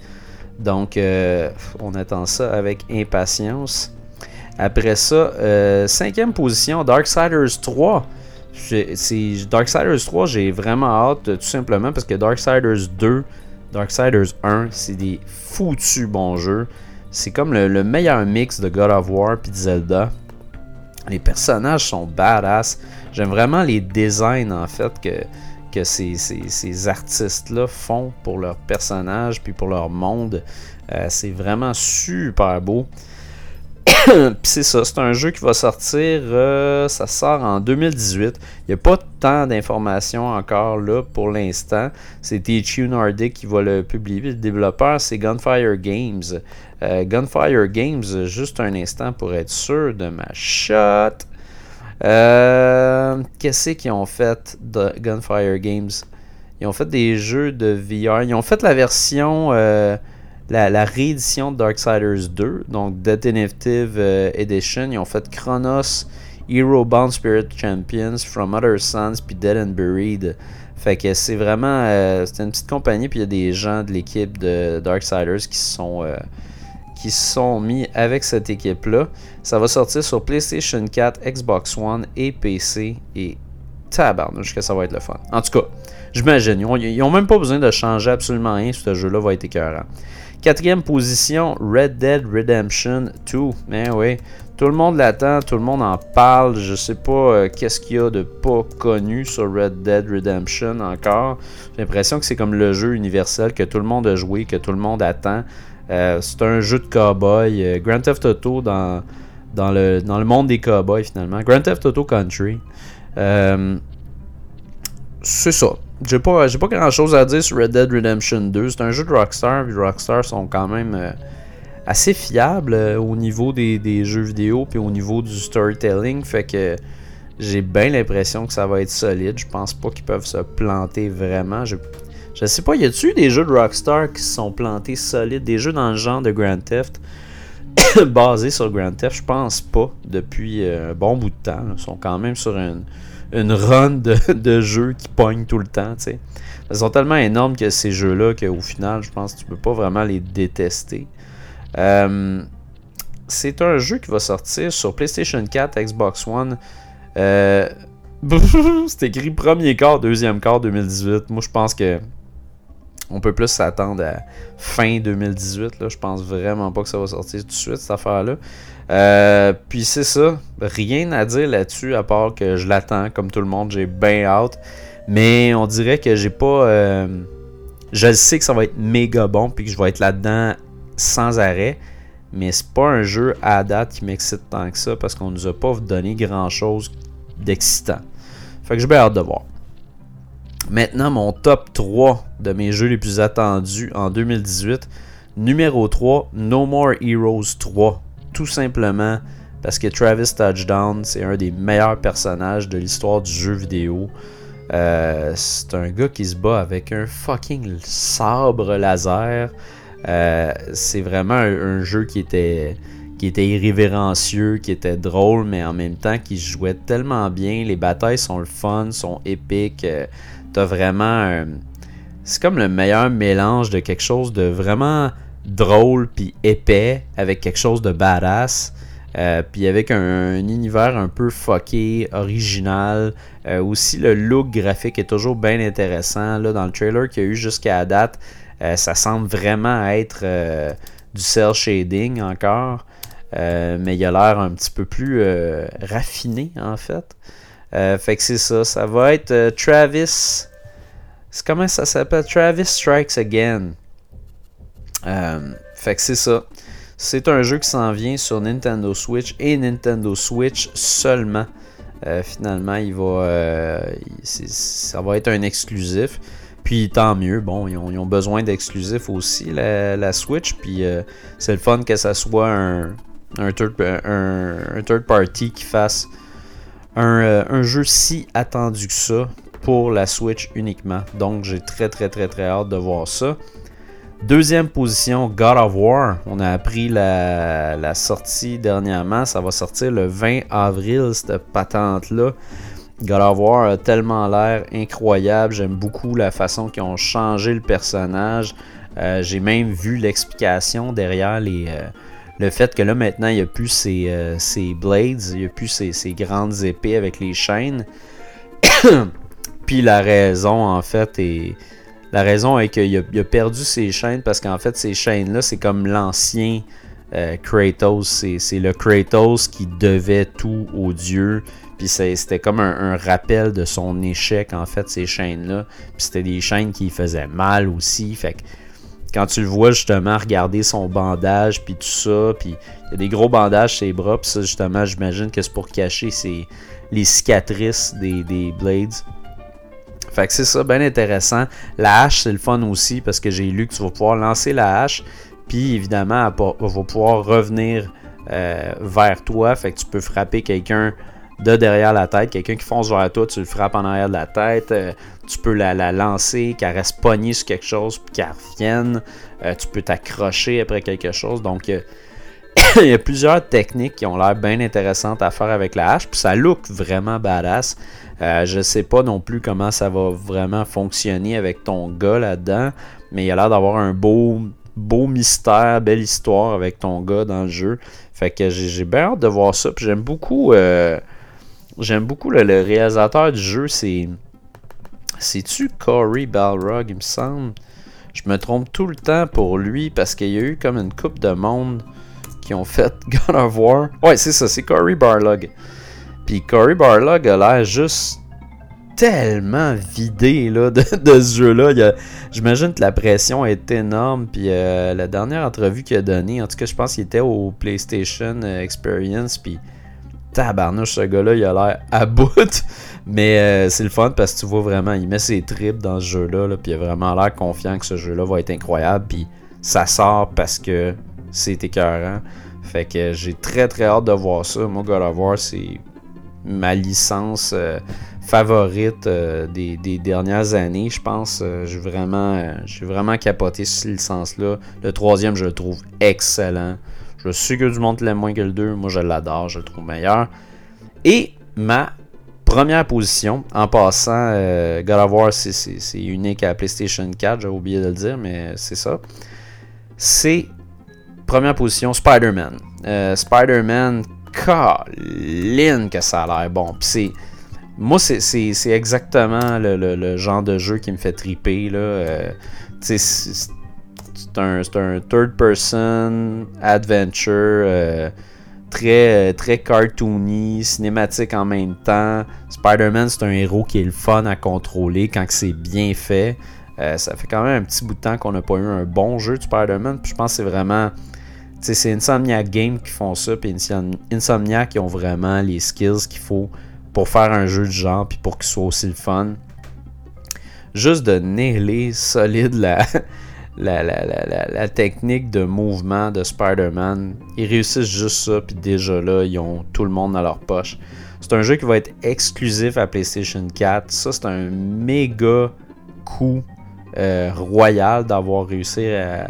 Donc, euh, on attend ça avec impatience. Après ça, euh, cinquième position, Darksiders 3. Darksiders 3, j'ai vraiment hâte, tout simplement parce que Darksiders 2, Darksiders 1, c'est des foutus bons jeux. C'est comme le, le, meilleur mix de God of War et de Zelda. Les personnages sont badass. J'aime vraiment les designs en fait que, ces, artistes-là font pour leurs personnages puis pour leur monde. Euh, c'est vraiment super beau. Puis c'est ça, c'est un jeu qui va sortir, euh, ça sort en 2018. Il n'y a pas tant d'informations encore là pour l'instant. C'est THQ Nordic qui va le publier. Le développeur, c'est Gunfire Games. Euh, Gunfire Games, juste un instant pour être sûr de ma shot. Euh, qu'est-ce qu'ils ont fait de Gunfire Games? Ils ont fait des jeux de VR. Ils ont fait la version la, réédition de Darksiders 2, donc Definitive euh, Edition. Ils ont fait Chronos, Hero Bound Spirit Champions, From Other Suns, puis Dead and Buried. Fait que c'est vraiment. Euh, c'est une petite compagnie, puis il y a des gens de l'équipe de Darksiders qui sont. Euh, mis avec cette équipe-là. Ça va sortir sur PlayStation 4, Xbox One et PC. Et tabarnouche que ça va être le fun. En tout cas, j'imagine. Ils n'ont même pas besoin de changer absolument rien. Ce jeu-là va être écœurant. Quatrième position, Red Dead Redemption 2. Mais oui, tout le monde l'attend, tout le monde en parle. Je sais pas euh, qu'est-ce qu'il y a de pas connu sur Red Dead Redemption encore. J'ai l'impression que c'est comme le jeu universel que tout le monde a joué, que tout le monde attend. Euh, c'est un jeu de cowboy. Euh, Grand Theft Auto dans, dans, le, dans le monde des cowboys finalement. Grand Theft Auto Country. c'est ça. J'ai pas, pas grand chose à dire sur Red Dead Redemption 2. C'est un jeu de Rockstar, puis Rockstar sont quand même euh, assez fiables euh, au niveau des, jeux vidéo, puis au niveau du storytelling. Fait que j'ai bien l'impression que ça va être solide. Je pense pas qu'ils peuvent se planter vraiment. Je, je sais pas, y a-tu des jeux de Rockstar qui se sont plantés solides? Des jeux dans le genre de Grand Theft? basés sur Grand Theft Je pense pas depuis euh, un bon bout de temps. Ils sont quand même sur une une run de, jeux qui pognent tout le temps. Ils sont tellement énormes que ces jeux-là qu'au final, je pense que tu peux pas vraiment les détester. Euh, c'est un jeu qui va sortir sur PlayStation 4, Xbox One. Euh, c'est écrit premier quart, deuxième quart 2018. Moi, je pense que on peut plus s'attendre à fin 2018. Là. Je pense vraiment pas que ça va sortir tout de suite, cette affaire-là. Euh, puis c'est ça. Rien à dire là-dessus, à part que je l'attends, comme tout le monde. J'ai bien hâte. Mais on dirait que j'ai pas. Euh, je sais que ça va être méga bon, puis que je vais être là-dedans sans arrêt. Mais c'est pas un jeu à date qui m'excite tant que ça, parce qu'on nous a pas donné grand-chose d'excitant. Fait que j'ai bien hâte de voir. Maintenant, mon top 3 de mes jeux les plus attendus en 2018. Numéro 3, No More Heroes 3. Tout simplement parce que Travis Touchdown, c'est un des meilleurs personnages de l'histoire du jeu vidéo. Euh, c'est un gars qui se bat avec un fucking sabre laser. Euh, c'est vraiment un, jeu qui était, qui était irrévérencieux, qui était drôle, mais en même temps qui jouait tellement bien. Les batailles sont le fun, sont épiques. Euh, t'as vraiment C'est comme le meilleur mélange de quelque chose de vraiment drôle puis épais avec quelque chose de badass. Euh, puis avec un, univers un peu fucké, original. Euh, aussi, le look graphique est toujours bien intéressant. Là, dans le trailer qu'il y a eu jusqu'à date, euh, ça semble vraiment être du cell shading encore. mais il a l'air un petit peu plus raffiné en fait. Euh, fait que c'est ça. Ça va être euh, Travis. Comment ça s'appelle? Travis Strikes Again. Euh, fait que c'est ça. C'est un jeu qui s'en vient sur Nintendo Switch et Nintendo Switch seulement. finalement, il va, ça va être un exclusif. Puis tant mieux, bon, ils ont, besoin d'exclusifs aussi, la, Switch. Puis c'est le fun que ça soit un, un, third, un third party qui fasse euh, un, jeu si attendu que ça pour la Switch uniquement. Donc j'ai très très très très hâte de voir ça. Deuxième position, God of War. On a appris la, sortie dernièrement. Ça va sortir le 20 avril, cette patente-là. God of War a tellement l'air incroyable. J'aime beaucoup la façon qu'ils ont changé le personnage. Euh, j'ai même vu l'explication derrière les, euh, le fait que là maintenant il n'y a plus ces, euh, blades, il n'y a plus ces, grandes épées avec les chaînes. Puis la raison en fait est. La raison est qu'il a, perdu ses chaînes parce qu'en fait ces chaînes-là, c'est comme l'ancien euh, Kratos. C'est le Kratos qui devait tout au dieu. Puis c'était comme un, rappel de son échec en fait, ces chaînes-là. Puis c'était des chaînes qui faisaient mal aussi. Fait que quand tu le vois justement regarder son bandage, puis tout ça, puis il y a des gros bandages sur ses bras, puis ça justement, j'imagine que c'est pour cacher les cicatrices des, des Blades. Fait que c'est ça, bien intéressant. La hache, c'est le fun aussi parce que j'ai lu que tu vas pouvoir lancer la hache, puis évidemment, elle va pouvoir revenir euh, vers toi. Fait que tu peux frapper quelqu'un de derrière la tête. Quelqu'un qui fonce vers toi, tu le frappes en arrière de la tête. Euh, tu peux la, lancer, qu'elle reste pognée sur quelque chose, puis qu'elle revienne. Euh, tu peux t'accrocher après quelque chose. Donc, il y a plusieurs techniques qui ont l'air bien intéressantes à faire avec la hache. Puis ça look vraiment badass. Euh, je sais pas non plus comment ça va vraiment fonctionner avec ton gars là-dedans. Mais il a l'air d'avoir un beau, beau mystère, belle histoire avec ton gars dans le jeu. Fait que j'ai bien hâte de voir ça. Puis j'aime beaucoup. Euh, j'aime beaucoup le, réalisateur du jeu. C'est. C'est-tu Corey Balrog, il me semble? Je me trompe tout le temps pour lui parce qu'il y a eu comme une coupe de monde qui ont fait God of War. Ouais, c'est ça, c'est Corey Barlog. Puis Corey Barlog a l'air juste tellement vidé là, de, ce jeu-là. J'imagine que la pression est énorme. Puis euh, la dernière entrevue qu'il a donnée, en tout cas, je pense qu'il était au PlayStation euh, Experience. Puis tabarnouche, ce gars-là, il a l'air à bout. Mais euh, c'est le fun parce que tu vois vraiment, il met ses tripes dans ce jeu-là. Là, puis il a vraiment l'air confiant que ce jeu-là va être incroyable. Puis ça sort parce que c'est écœurant. Fait que j'ai très très hâte de voir ça. Moi, God of War, c'est ma licence euh, favorite euh, des, dernières années, je pense. J'ai vraiment, j'ai vraiment capoté cette licence-là. Le troisième, je le trouve excellent. Je suis que du monde l'aime moins que le 2. Moi, je l'adore, je le trouve meilleur. Et ma première position, en passant, God of War, c'est unique à PlayStation 4, j'ai oublié de le dire, mais c'est ça. C'est première position, Spider-Man. Spider-Man Colin que ça a l'air bon. c'est. Moi, c'est exactement le, genre de jeu qui me fait triper. Là. Euh, un, third person adventure euh, très, très cartoony, cinématique en même temps. Spider-Man, c'est un héros qui est le fun à contrôler quand c'est bien fait. Euh, ça fait quand même un petit bout de temps qu'on n'a pas eu un bon jeu de Spider-Man. Puis je pense que c'est vraiment c'est Insomniac Games qui font ça, puis Insomniac qui ont vraiment les skills qu'il faut pour faire un jeu de genre, puis pour qu'il soit aussi le fun. Juste de nailer solide la, la, la, technique de mouvement de Spider-Man. Ils réussissent juste ça, puis déjà là, ils ont tout le monde dans leur poche. C'est un jeu qui va être exclusif à PlayStation 4. Ça, c'est un méga coup euh, royal d'avoir réussi à,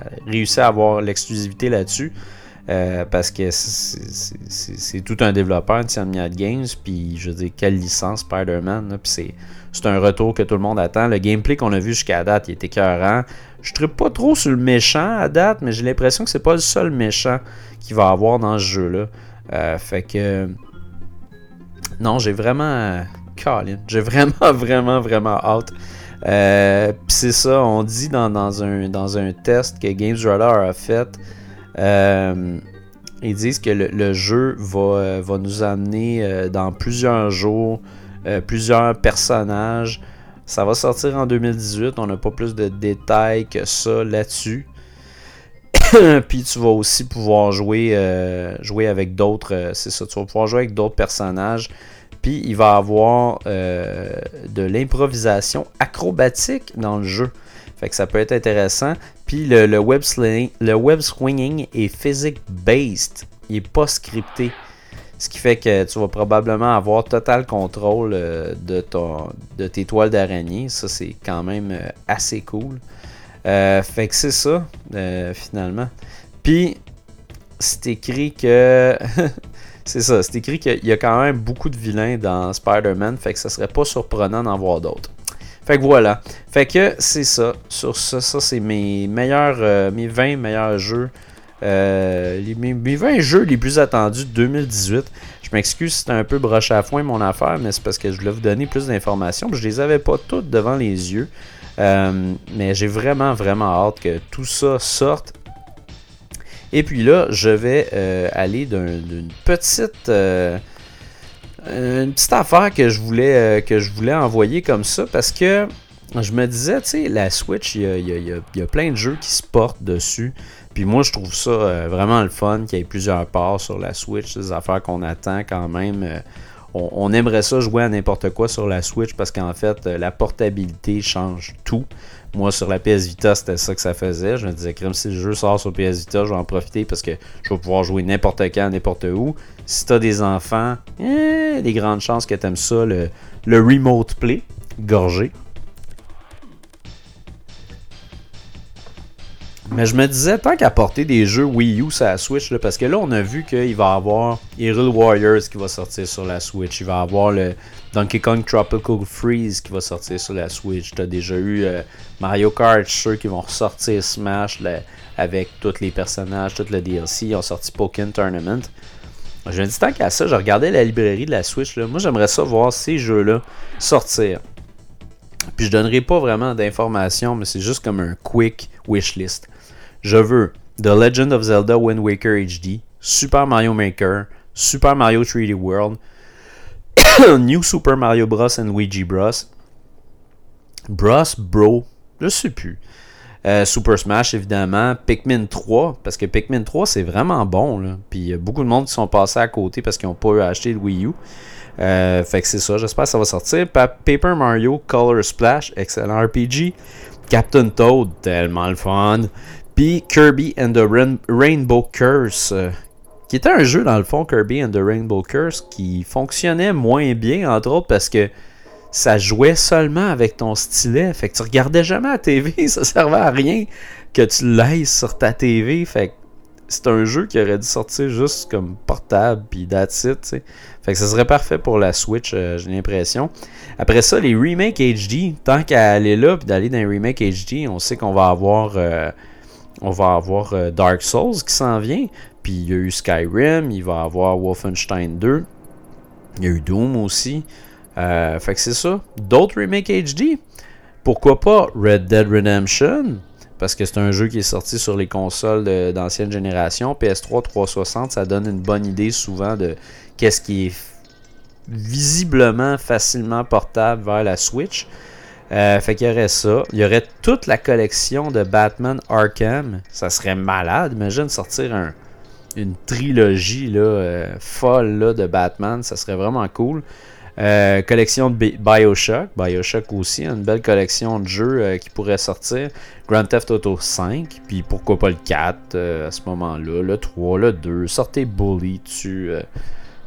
avoir l'exclusivité là-dessus. Euh, parce que c'est tout un développeur, Insomniac Games, puis je veux dire, quelle licence Spider-Man, puis c'est un retour que tout le monde attend. Le gameplay qu'on a vu jusqu'à date, il était écœurant. Je ne pas trop sur le méchant à date, mais j'ai l'impression que c'est pas le seul méchant qu'il va avoir dans ce jeu-là. Euh, fait que. Non, j'ai vraiment. Colin, j'ai vraiment, vraiment, vraiment hâte. Euh, c'est ça, on dit dans, un, dans un test que Games a fait. Euh, ils disent que le, jeu va, va, nous amener dans plusieurs jours plusieurs personnages. Ça va sortir en 2018. On n'a pas plus de détails que ça là-dessus. Puis tu vas aussi pouvoir jouer, jouer avec d'autres. c'est ça, tu vas pouvoir jouer avec d'autres personnages. Puis il va avoir euh, de l'improvisation acrobatique dans le jeu. Fait que ça peut être intéressant. Puis le, web, le web swinging est physics-based. Il n'est pas scripté. Ce qui fait que tu vas probablement avoir total contrôle euh, de, ton, de tes toiles d'araignée. Ça, c'est quand même euh, assez cool. fait que c'est ça, finalement. Puis, c'est écrit que C'est ça, c'est écrit qu'il y a quand même beaucoup de vilains dans Spider-Man, fait que ça serait pas surprenant d'en voir d'autres. Fait que voilà. Fait que c'est ça. Sur ça, ça c'est mes meilleurs, euh, mes 20 meilleurs jeux. Euh, mes, 20 jeux les plus attendus de 2018. Je m'excuse si c'était un peu broche à foin mon affaire, mais c'est parce que je voulais vous donner plus d'informations. Je les avais pas toutes devant les yeux. Euh, mais j'ai vraiment, vraiment hâte que tout ça sorte et puis là, je vais euh, aller d'une petite petite affaire que je voulais que je voulais envoyer comme ça parce que je me disais, tu sais, la Switch, il y a, plein de jeux qui se portent dessus. Puis moi, je trouve ça euh, vraiment le fun qu'il y ait plusieurs parts sur la Switch, des affaires qu'on attend quand même. Euh, on, aimerait ça jouer à n'importe quoi sur la Switch parce qu'en fait, euh, la portabilité change tout. Moi, sur la PS Vita, c'était ça que ça faisait. Je me disais, crème, si le jeu sort sur PS Vita, je vais en profiter parce que je vais pouvoir jouer n'importe quand, n'importe où. Si tu as des enfants, eh, des grandes chances que tu aimes ça, le remote play, gorgé. Mais je me disais, tant qu'à porter des jeux Wii U sur la Switch, parce que là, on a vu qu'il va y avoir Hero Warriors qui va sortir sur la Switch. Il va y avoir le Donkey Kong Tropical Freeze qui va sortir sur la Switch. Tu as déjà eu euh, Mario Kart, ceux qui vont ressortir Smash avec tous les personnages, tout le DLC. Ils ont sorti Pokémon Tournament. Je me dis, tant qu'à ça, je regardais la librairie de la Switch. Moi, j'aimerais ça voir ces jeux-là sortir. Puis je donnerai pas vraiment d'informations, mais c'est juste comme un quick wishlist. Je veux The Legend of Zelda Wind Waker HD, Super Mario Maker, Super Mario 3D World, New Super Mario Bros. and Luigi Bros. Bros, Bro, je sais plus. Euh, Super Smash, évidemment. Pikmin 3, parce que Pikmin 3, c'est vraiment bon. Puis il y a beaucoup de monde qui sont passés à côté parce qu'ils n'ont pas eu à le Wii U. Euh, fait que c'est ça, j'espère que ça va sortir. Paper Mario Color Splash, excellent RPG. Captain Toad, tellement le fun. Kirby and the Rainbow Curse, euh, qui était un jeu dans le fond, Kirby and the Rainbow Curse, qui fonctionnait moins bien, entre autres, parce que ça jouait seulement avec ton stylet. Fait que tu regardais jamais la TV, ça servait à rien que tu laisses sur ta TV. Fait que c'est un jeu qui aurait dû sortir juste comme portable, puis that's. Fait que ça serait parfait pour la Switch, euh, j'ai l'impression. Après ça, les remakes HD, tant qu'à aller là, puis d'aller dans les remakes HD, on sait qu'on va avoir... Euh, on va avoir euh, Dark Souls qui s'en vient. Puis il y a eu Skyrim, il va avoir Wolfenstein 2. Il y a eu Doom aussi. Euh, fait que c'est ça. D'autres remakes HD. Pourquoi pas Red Dead Redemption Parce que c'est un jeu qui est sorti sur les consoles d'ancienne génération. PS3 360, ça donne une bonne idée souvent de qu'est-ce qui est visiblement facilement portable vers la Switch. Euh, fait qu'il y aurait ça. Il y aurait toute la collection de Batman Arkham. Ça serait malade. Imagine sortir un, une trilogie là, euh, folle de Batman. Ça serait vraiment cool. Euh, collection de Bioshock. Bioshock aussi, une belle collection de jeux qui pourrait sortir. Grand Theft Auto 5. Puis pourquoi pas le 4 à ce moment-là. Le 3, le 2. Sortez Bully dessus.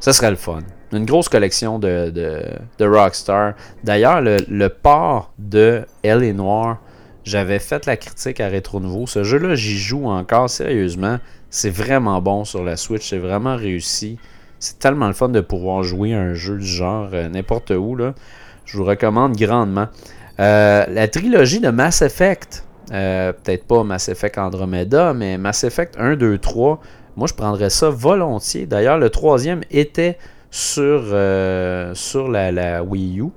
ça serait le fun une grosse collection de, de, Rockstar. D'ailleurs, le, port de Elle est Noire, j'avais fait la critique à Retro Nouveau. Ce jeu-là, j'y joue encore sérieusement. C'est vraiment bon sur la Switch, c'est vraiment réussi. C'est tellement le fun de pouvoir jouer un jeu du genre euh, n'importe où. Là. Je vous recommande grandement. Euh, la trilogie de Mass Effect, euh, peut-être pas Mass Effect Andromeda, mais Mass Effect 1, 2, 3, moi je prendrais ça volontiers. D'ailleurs, le troisième était sur, euh, sur la, Wii U.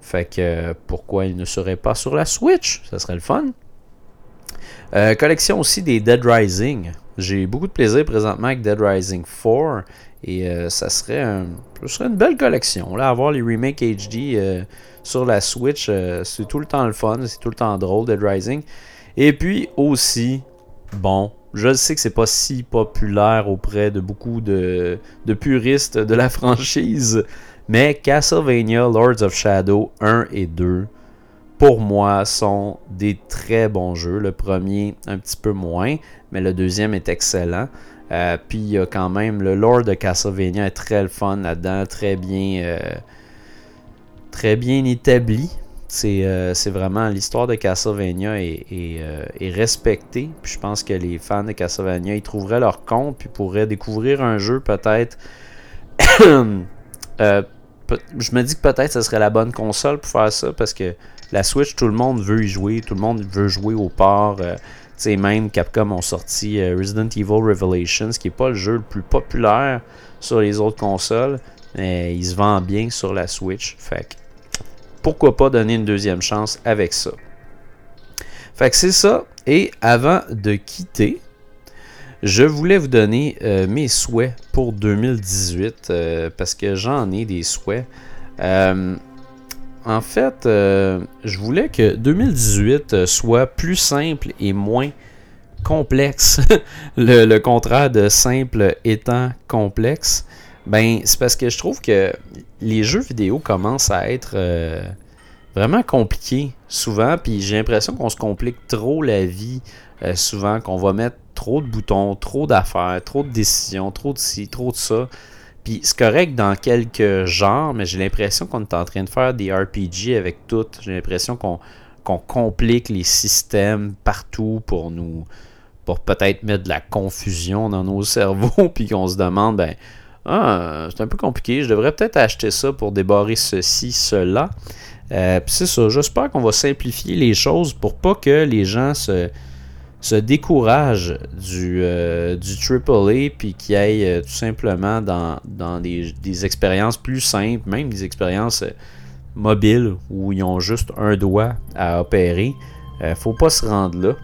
Fait que pourquoi il ne serait pas sur la Switch? Ça serait le fun. Euh, collection aussi des Dead Rising. J'ai beaucoup de plaisir présentement avec Dead Rising 4 et euh, ça, serait un, serait une belle collection. Là, avoir les remakes HD sur la Switch, c'est tout le temps le fun, c'est tout le temps drôle, Dead Rising. Et puis aussi, bon, je sais que c'est pas si populaire auprès de beaucoup de, puristes de la franchise, mais Castlevania Lords of Shadow 1 et 2, pour moi, sont des très bons jeux. Le premier, un petit peu moins, mais le deuxième est excellent. Euh, puis il y a quand même le lore de Castlevania est très le fun là-dedans, très bien, euh, très bien établi. Euh, c'est vraiment l'histoire de Castlevania est, euh, est, respectée. Puis je pense que les fans de Castlevania ils trouveraient leur compte puis pourraient découvrir un jeu peut-être. Euh, je me dis que peut-être ce serait la bonne console pour faire ça parce que la Switch, tout le monde veut y jouer, tout le monde veut jouer au port. sais même Capcom ont sorti Resident Evil Revelations, qui n'est pas le jeu le plus populaire sur les autres consoles, mais il se vend bien sur la Switch. Fait pourquoi pas donner une deuxième chance avec ça. Fait que c'est ça. Et avant de quitter, je voulais vous donner euh, mes souhaits pour 2018 euh, parce que j'en ai des souhaits. Euh, en fait, je voulais que 2018 soit plus simple et moins complexe. le, contraire de simple étant complexe. Ben, c'est parce que je trouve que les jeux vidéo commencent à être vraiment compliqués souvent, puis j'ai l'impression qu'on se complique trop la vie souvent, qu'on va mettre trop de boutons, trop d'affaires, trop de décisions, trop de ci, trop de ça. Puis c'est correct dans quelques genres, mais j'ai l'impression qu'on est en train de faire des RPG avec tout. J'ai l'impression qu'on complique les systèmes partout pour nous pour peut-être mettre de la confusion dans nos cerveaux, puis qu'on se demande, ben, ah, c'est un peu compliqué, je devrais peut-être acheter ça pour débarrer ceci, cela. Euh, puis c'est ça, j'espère qu'on va simplifier les choses pour pas que les gens se, découragent du, euh, AAA puis qu'ils aillent euh, tout simplement dans, des, expériences plus simples, même des expériences euh, mobiles où ils ont juste un doigt à opérer. faut pas se rendre là.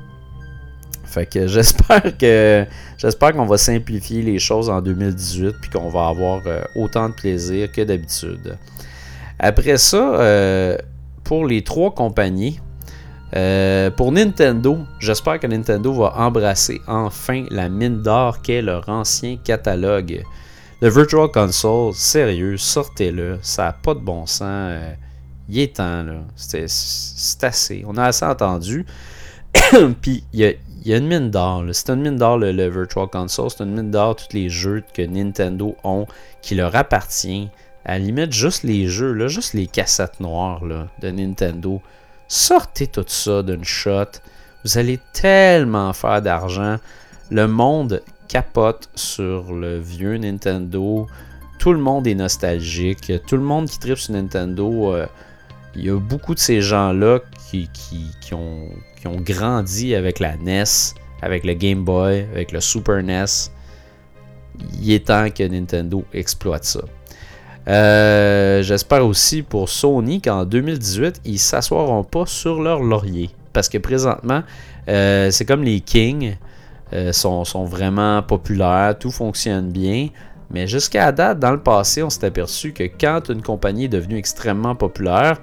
Fait que j'espère que j'espère qu'on va simplifier les choses en 2018 puis qu'on va avoir autant de plaisir que d'habitude. Après ça, pour les trois compagnies, euh, pour Nintendo, j'espère que Nintendo va embrasser enfin la mine d'or qu'est leur ancien catalogue. Le Virtual Console, sérieux, sortez-le, ça n'a pas de bon sens. Euh, il est temps, là. C'est assez. On a assez entendu. Puis, il y a, une mine d'or. C'est une mine d'or, le, Virtual Console. C'est une mine d'or, tous les jeux que Nintendo ont qui leur appartiennent. À la limite, juste les jeux, là, juste les cassettes noires de Nintendo Sortez tout ça d'une shot. Vous allez tellement faire d'argent. Le monde capote sur le vieux Nintendo. Tout le monde est nostalgique. Tout le monde qui tripe sur Nintendo. Euh, il y a beaucoup de ces gens-là qui, ont grandi avec la NES, avec le Game Boy, avec le Super NES. Il est temps que Nintendo exploite ça. Euh, j'espère aussi pour Sony qu'en 2018, ils s'assoiront pas sur leur laurier. Parce que présentement, euh, c'est comme les Kings euh, sont, vraiment populaires, tout fonctionne bien. Mais jusqu'à date, dans le passé, on s'est aperçu que quand une compagnie est devenue extrêmement populaire,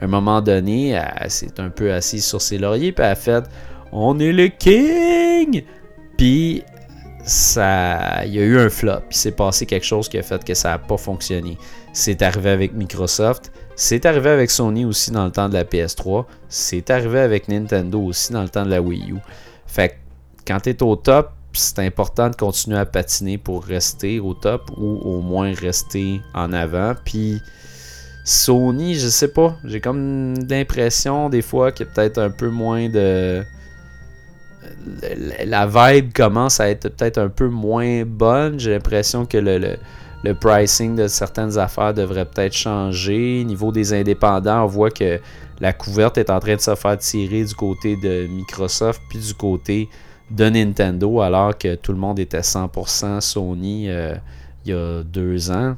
à un moment donné, elle s'est un peu assise sur ses lauriers, puis elle a fait On est le King Puis ça, il y a eu un flop. Il s'est passé quelque chose qui a fait que ça n'a pas fonctionné. C'est arrivé avec Microsoft. C'est arrivé avec Sony aussi dans le temps de la PS3. C'est arrivé avec Nintendo aussi dans le temps de la Wii U. Fait que quand tu es au top, c'est important de continuer à patiner pour rester au top ou au moins rester en avant. Puis Sony, je sais pas, j'ai comme l'impression des fois qu'il y a peut-être un peu moins de la vibe commence à être peut-être un peu moins bonne. J'ai l'impression que le, pricing de certaines affaires devrait peut-être changer. Niveau des indépendants, on voit que la couverte est en train de se faire tirer du côté de Microsoft puis du côté de Nintendo, alors que tout le monde était 100% Sony euh, il y a deux ans.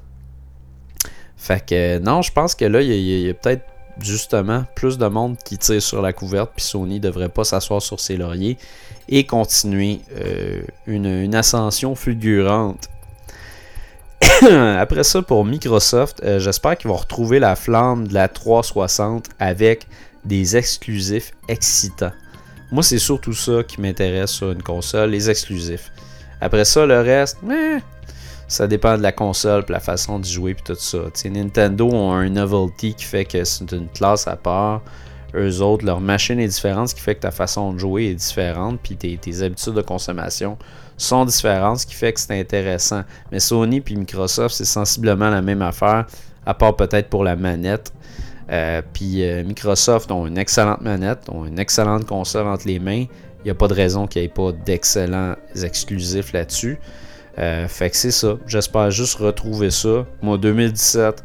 Fait que non, je pense que là, il y a peut-être justement plus de monde qui tire sur la couverte, puis Sony devrait pas s'asseoir sur ses lauriers et continuer euh, une, ascension fulgurante. Après ça, pour Microsoft, euh, j'espère qu'ils vont retrouver la flamme de la 360 avec des exclusifs excitants. Moi, c'est surtout ça qui m'intéresse sur une console, les exclusifs. Après ça, le reste, mais ça dépend de la console, la façon de jouer, puis tout ça. Nintendo ont un novelty qui fait que c'est une classe à part. Eux autres, leur machine est différente, ce qui fait que ta façon de jouer est différente, puis tes, habitudes de consommation sont différentes, ce qui fait que c'est intéressant. Mais Sony puis Microsoft, c'est sensiblement la même affaire, à part peut-être pour la manette. Euh, puis euh, Microsoft ont une excellente manette, ont une excellente console entre les mains. Il n'y a pas de raison qu'il n'y ait pas d'excellents exclusifs là-dessus. Euh, fait que c'est ça. J'espère juste retrouver ça. Moi, 2017,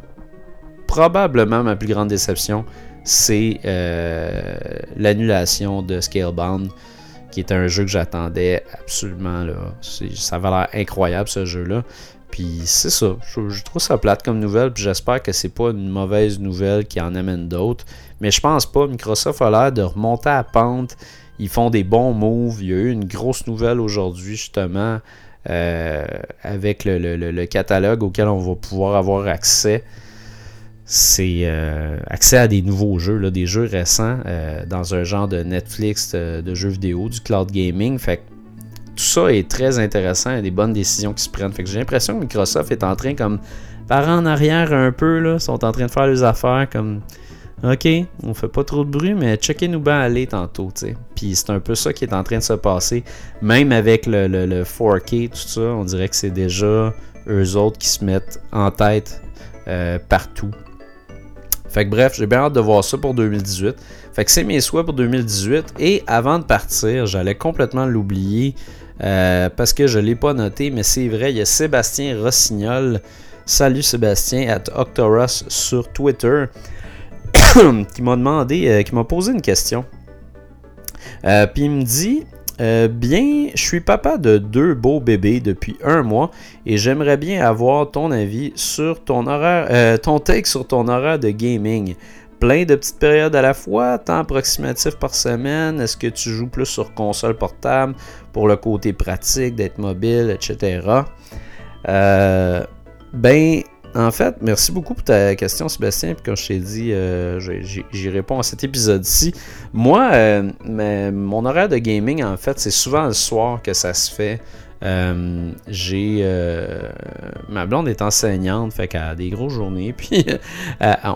probablement ma plus grande déception, c'est l'annulation de Scalebound, qui est un jeu que j'attendais absolument. Là. Ça avait l'air incroyable ce jeu-là. Puis c'est ça. Je, trouve ça plate comme nouvelle. Puis j'espère que c'est pas une mauvaise nouvelle qui en amène d'autres. Mais je pense pas. Microsoft a l'air de remonter à pente. Ils font des bons moves. Il y a eu une grosse nouvelle aujourd'hui, justement. Euh, avec le, catalogue auquel on va pouvoir avoir accès. c'est accès à des nouveaux jeux, des jeux récents dans un genre de Netflix de, jeux vidéo, du cloud gaming. Fait tout ça est très intéressant, il y a des bonnes décisions qui se prennent. Fait que j'ai l'impression que Microsoft est en train comme par en arrière un peu, là, sont en train de faire les affaires comme OK, on fait pas trop de bruit, mais checkez-nous bien aller tantôt, tu sais. Puis c'est un peu ça qui est en train de se passer. Même avec le, le, 4K, tout ça, on dirait que c'est déjà eux autres qui se mettent en tête euh, partout. Fait que bref, j'ai bien hâte de voir ça pour 2018. Fait que c'est mes souhaits pour 2018. Et avant de partir, j'allais complètement l'oublier euh, parce que je ne l'ai pas noté, mais c'est vrai, il y a Sébastien Rossignol. Salut Sébastien, at Octorus sur Twitter. qui m'a demandé, euh, qui m'a posé une question. Euh, puis il me dit Bien, je suis papa de deux beaux bébés depuis un mois et j'aimerais bien avoir ton avis sur ton horaire, ton take sur ton horaire de gaming. Plein de petites périodes à la fois, temps approximatif par semaine. Est-ce que tu joues plus sur console portable pour le côté pratique, d'être mobile, etc. ben, en fait, merci beaucoup pour ta question, Sébastien. Puis comme je t'ai dit, euh, j'y réponds à cet épisode-ci. Moi, euh, mon horaire de gaming, en fait, c'est souvent le soir que ça se fait. Euh, j'ai ma blonde est enseignante, fait qu'elle a des grosses journées, puis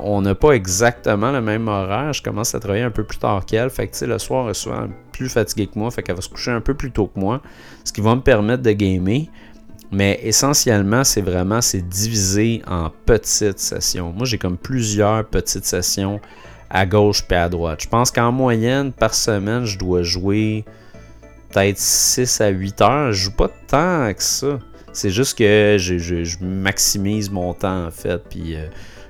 on n'a pas exactement le même horaire. Je commence à travailler un peu plus tard qu'elle, fait que le soir est souvent plus fatigué que moi, fait qu'elle va se coucher un peu plus tôt que moi, ce qui va me permettre de gamer. Mais essentiellement, c'est vraiment c'est divisé en petites sessions. Moi, j'ai comme plusieurs petites sessions à gauche et à droite. Je pense qu'en moyenne, par semaine, je dois jouer peut-être 6 à 8 heures. Je joue pas tant que ça. C'est juste que je, maximise mon temps en fait. Puis euh,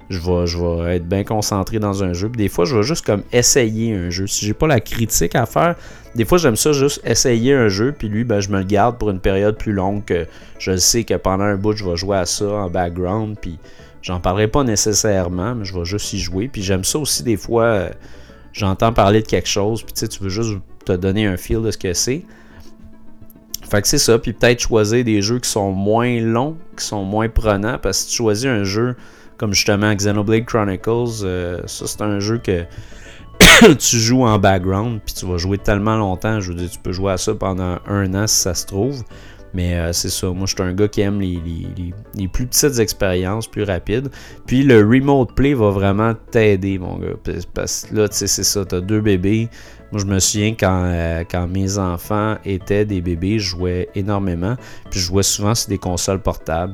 je vais, je vais être bien concentré dans un jeu. Puis des fois, je vais juste comme essayer un jeu. Si j'ai pas la critique à faire, des fois j'aime ça juste essayer un jeu. Puis lui, ben, je me le garde pour une période plus longue que je sais que pendant un bout, je vais jouer à ça en background. Puis j'en parlerai pas nécessairement, mais je vais juste y jouer. Puis j'aime ça aussi des fois. Euh, j'entends parler de quelque chose. Puis tu veux juste te donner un feel de ce que c'est. Fait que c'est ça, puis peut-être choisir des jeux qui sont moins longs, qui sont moins prenants, parce que si tu choisis un jeu comme justement Xenoblade Chronicles, euh, ça c'est un jeu que tu joues en background, puis tu vas jouer tellement longtemps. Je veux dire, tu peux jouer à ça pendant un an si ça se trouve. Mais euh, c'est ça, moi je suis un gars qui aime les, les, plus petites expériences, plus rapides. Puis le remote play va vraiment t'aider, mon gars. Parce que là, tu sais, c'est ça, t'as deux bébés. Moi je me souviens quand, euh, quand mes enfants étaient des bébés, je jouais énormément. Puis je jouais souvent sur des consoles portables.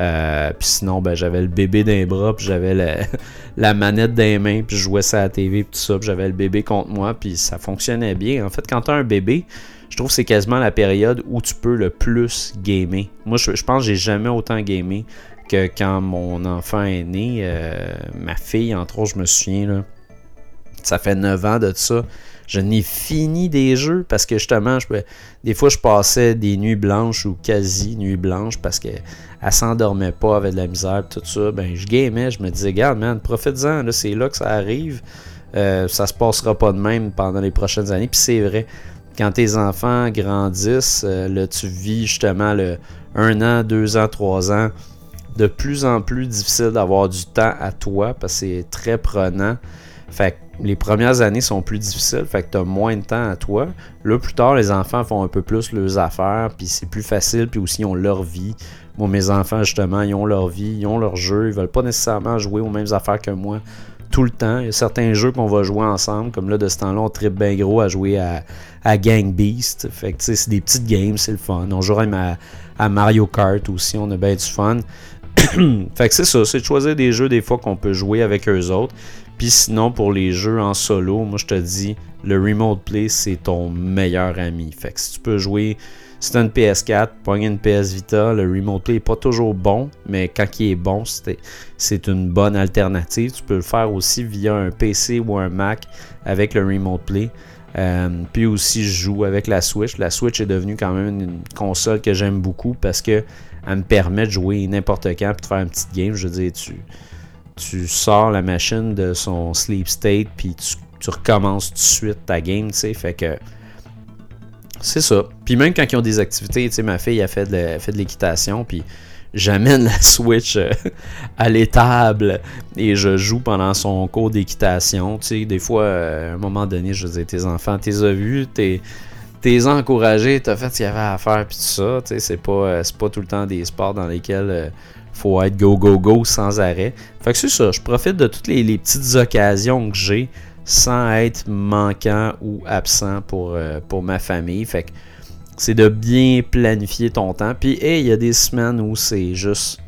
Euh, puis sinon, ben, j'avais le bébé les bras, puis j'avais la, manette dans les mains, puis je jouais ça à la TV, puis tout ça, puis j'avais le bébé contre moi, puis ça fonctionnait bien. En fait, quand tu as un bébé, je trouve que c'est quasiment la période où tu peux le plus gamer. Moi, je, pense que j'ai jamais autant gamé que quand mon enfant est né. Euh, ma fille, entre autres, je me souviens, là, ça fait 9 ans de ça je n'ai fini des jeux parce que justement, des fois, je passais des nuits blanches ou quasi nuits blanches parce qu'elle s'endormait pas, avec de la misère, tout ça. Ben, je gamais, je me disais, regarde, man, profite-en, c'est là que ça arrive. Euh, ça se passera pas de même pendant les prochaines années. Puis c'est vrai, quand tes enfants grandissent, euh, tu vis justement le un an, deux ans, trois ans, de plus en plus difficile d'avoir du temps à toi parce que c'est très prenant. Fait que les premières années sont plus difficiles, fait que tu as moins de temps à toi. Là, plus tard, les enfants font un peu plus leurs affaires, puis c'est plus facile, puis aussi ils ont leur vie. Moi, mes enfants, justement, ils ont leur vie, ils ont leur jeu, ils veulent pas nécessairement jouer aux mêmes affaires que moi tout le temps. Il y a certains jeux qu'on va jouer ensemble, comme là, de ce temps-là, on tripe bien gros à jouer à, Gang Beast. Fait que, c'est des petites games, c'est le fun. On joue à, à Mario Kart aussi, on a bien du fun. fait que c'est ça, c'est de choisir des jeux des fois qu'on peut jouer avec eux autres. Puis sinon, pour les jeux en solo, moi je te dis, le Remote Play, c'est ton meilleur ami. Fait que si tu peux jouer, si tu une PS4, pogne une PS Vita, le Remote Play n'est pas toujours bon, mais quand il est bon, c'est une bonne alternative. Tu peux le faire aussi via un PC ou un Mac avec le Remote Play. Euh, puis aussi, je joue avec la Switch. La Switch est devenue quand même une console que j'aime beaucoup parce que elle me permet de jouer n'importe quand et de faire une petite game. Je veux dire, tu tu sors la machine de son sleep state, puis tu, recommences tout de suite ta game, tu sais. Fait que. C'est ça. Puis même quand ils ont des activités, tu sais, ma fille a fait de, fait de l'équitation, puis j'amène la Switch euh, à l'étable et je joue pendant son cours d'équitation. Tu sais, des fois, euh, à un moment donné, je disais, tes enfants, t'es as vus, t'es t'es encouragé, t'as fait ce qu'il y avait à faire, puis tout ça. Tu sais, c'est pas, euh, pas tout le temps des sports dans lesquels faut être go, go, go sans arrêt. Fait que c'est ça, je profite de toutes les, petites occasions que j'ai sans être manquant ou absent pour, pour ma famille. Fait que c'est de bien planifier ton temps. Puis, hey, il y a des semaines où c'est juste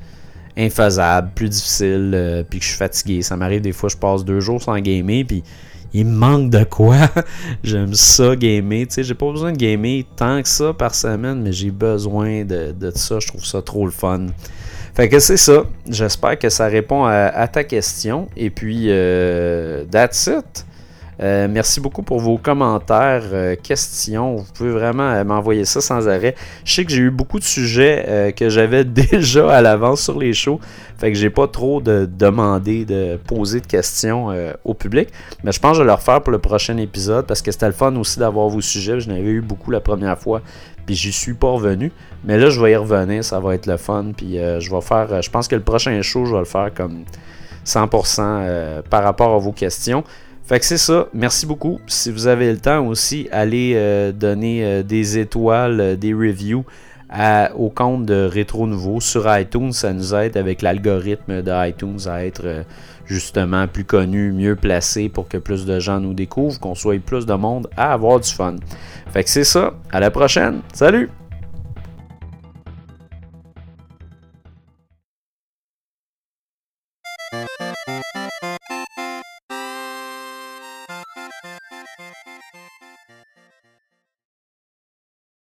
infaisable, plus difficile, euh, puis que je suis fatigué. Ça m'arrive des fois, je passe deux jours sans gamer, puis il me manque de quoi. J'aime ça gamer. Tu sais, j'ai pas besoin de gamer tant que ça par semaine, mais j'ai besoin de, de, ça. Je trouve ça trop le fun. Fait que c'est ça. J'espère que ça répond à, ta question. Et puis, euh, that's it. Euh, merci beaucoup pour vos commentaires, euh, questions. Vous pouvez vraiment euh, m'envoyer ça sans arrêt. Je sais que j'ai eu beaucoup de sujets que j'avais déjà à l'avance sur les shows. Fait que j'ai pas trop de demander de poser de questions au public. Mais je pense que je vais le refaire pour le prochain épisode parce que c'était le fun aussi d'avoir vos sujets. Je n'avais eu beaucoup la première fois. Puis j'y suis pas revenu. Mais là, je vais y revenir. Ça va être le fun. Puis je vais faire. Je pense que le prochain show, je vais le faire comme 100% par rapport à vos questions. Fait que c'est ça. Merci beaucoup. Si vous avez le temps aussi, allez euh, donner euh, des étoiles, euh, des reviews au compte de Rétro Nouveau sur iTunes. Ça nous aide avec l'algorithme de iTunes à être justement plus connu, mieux placé pour que plus de gens nous découvrent, qu'on soit plus de monde à avoir du fun. Fait que c'est ça. À la prochaine. Salut!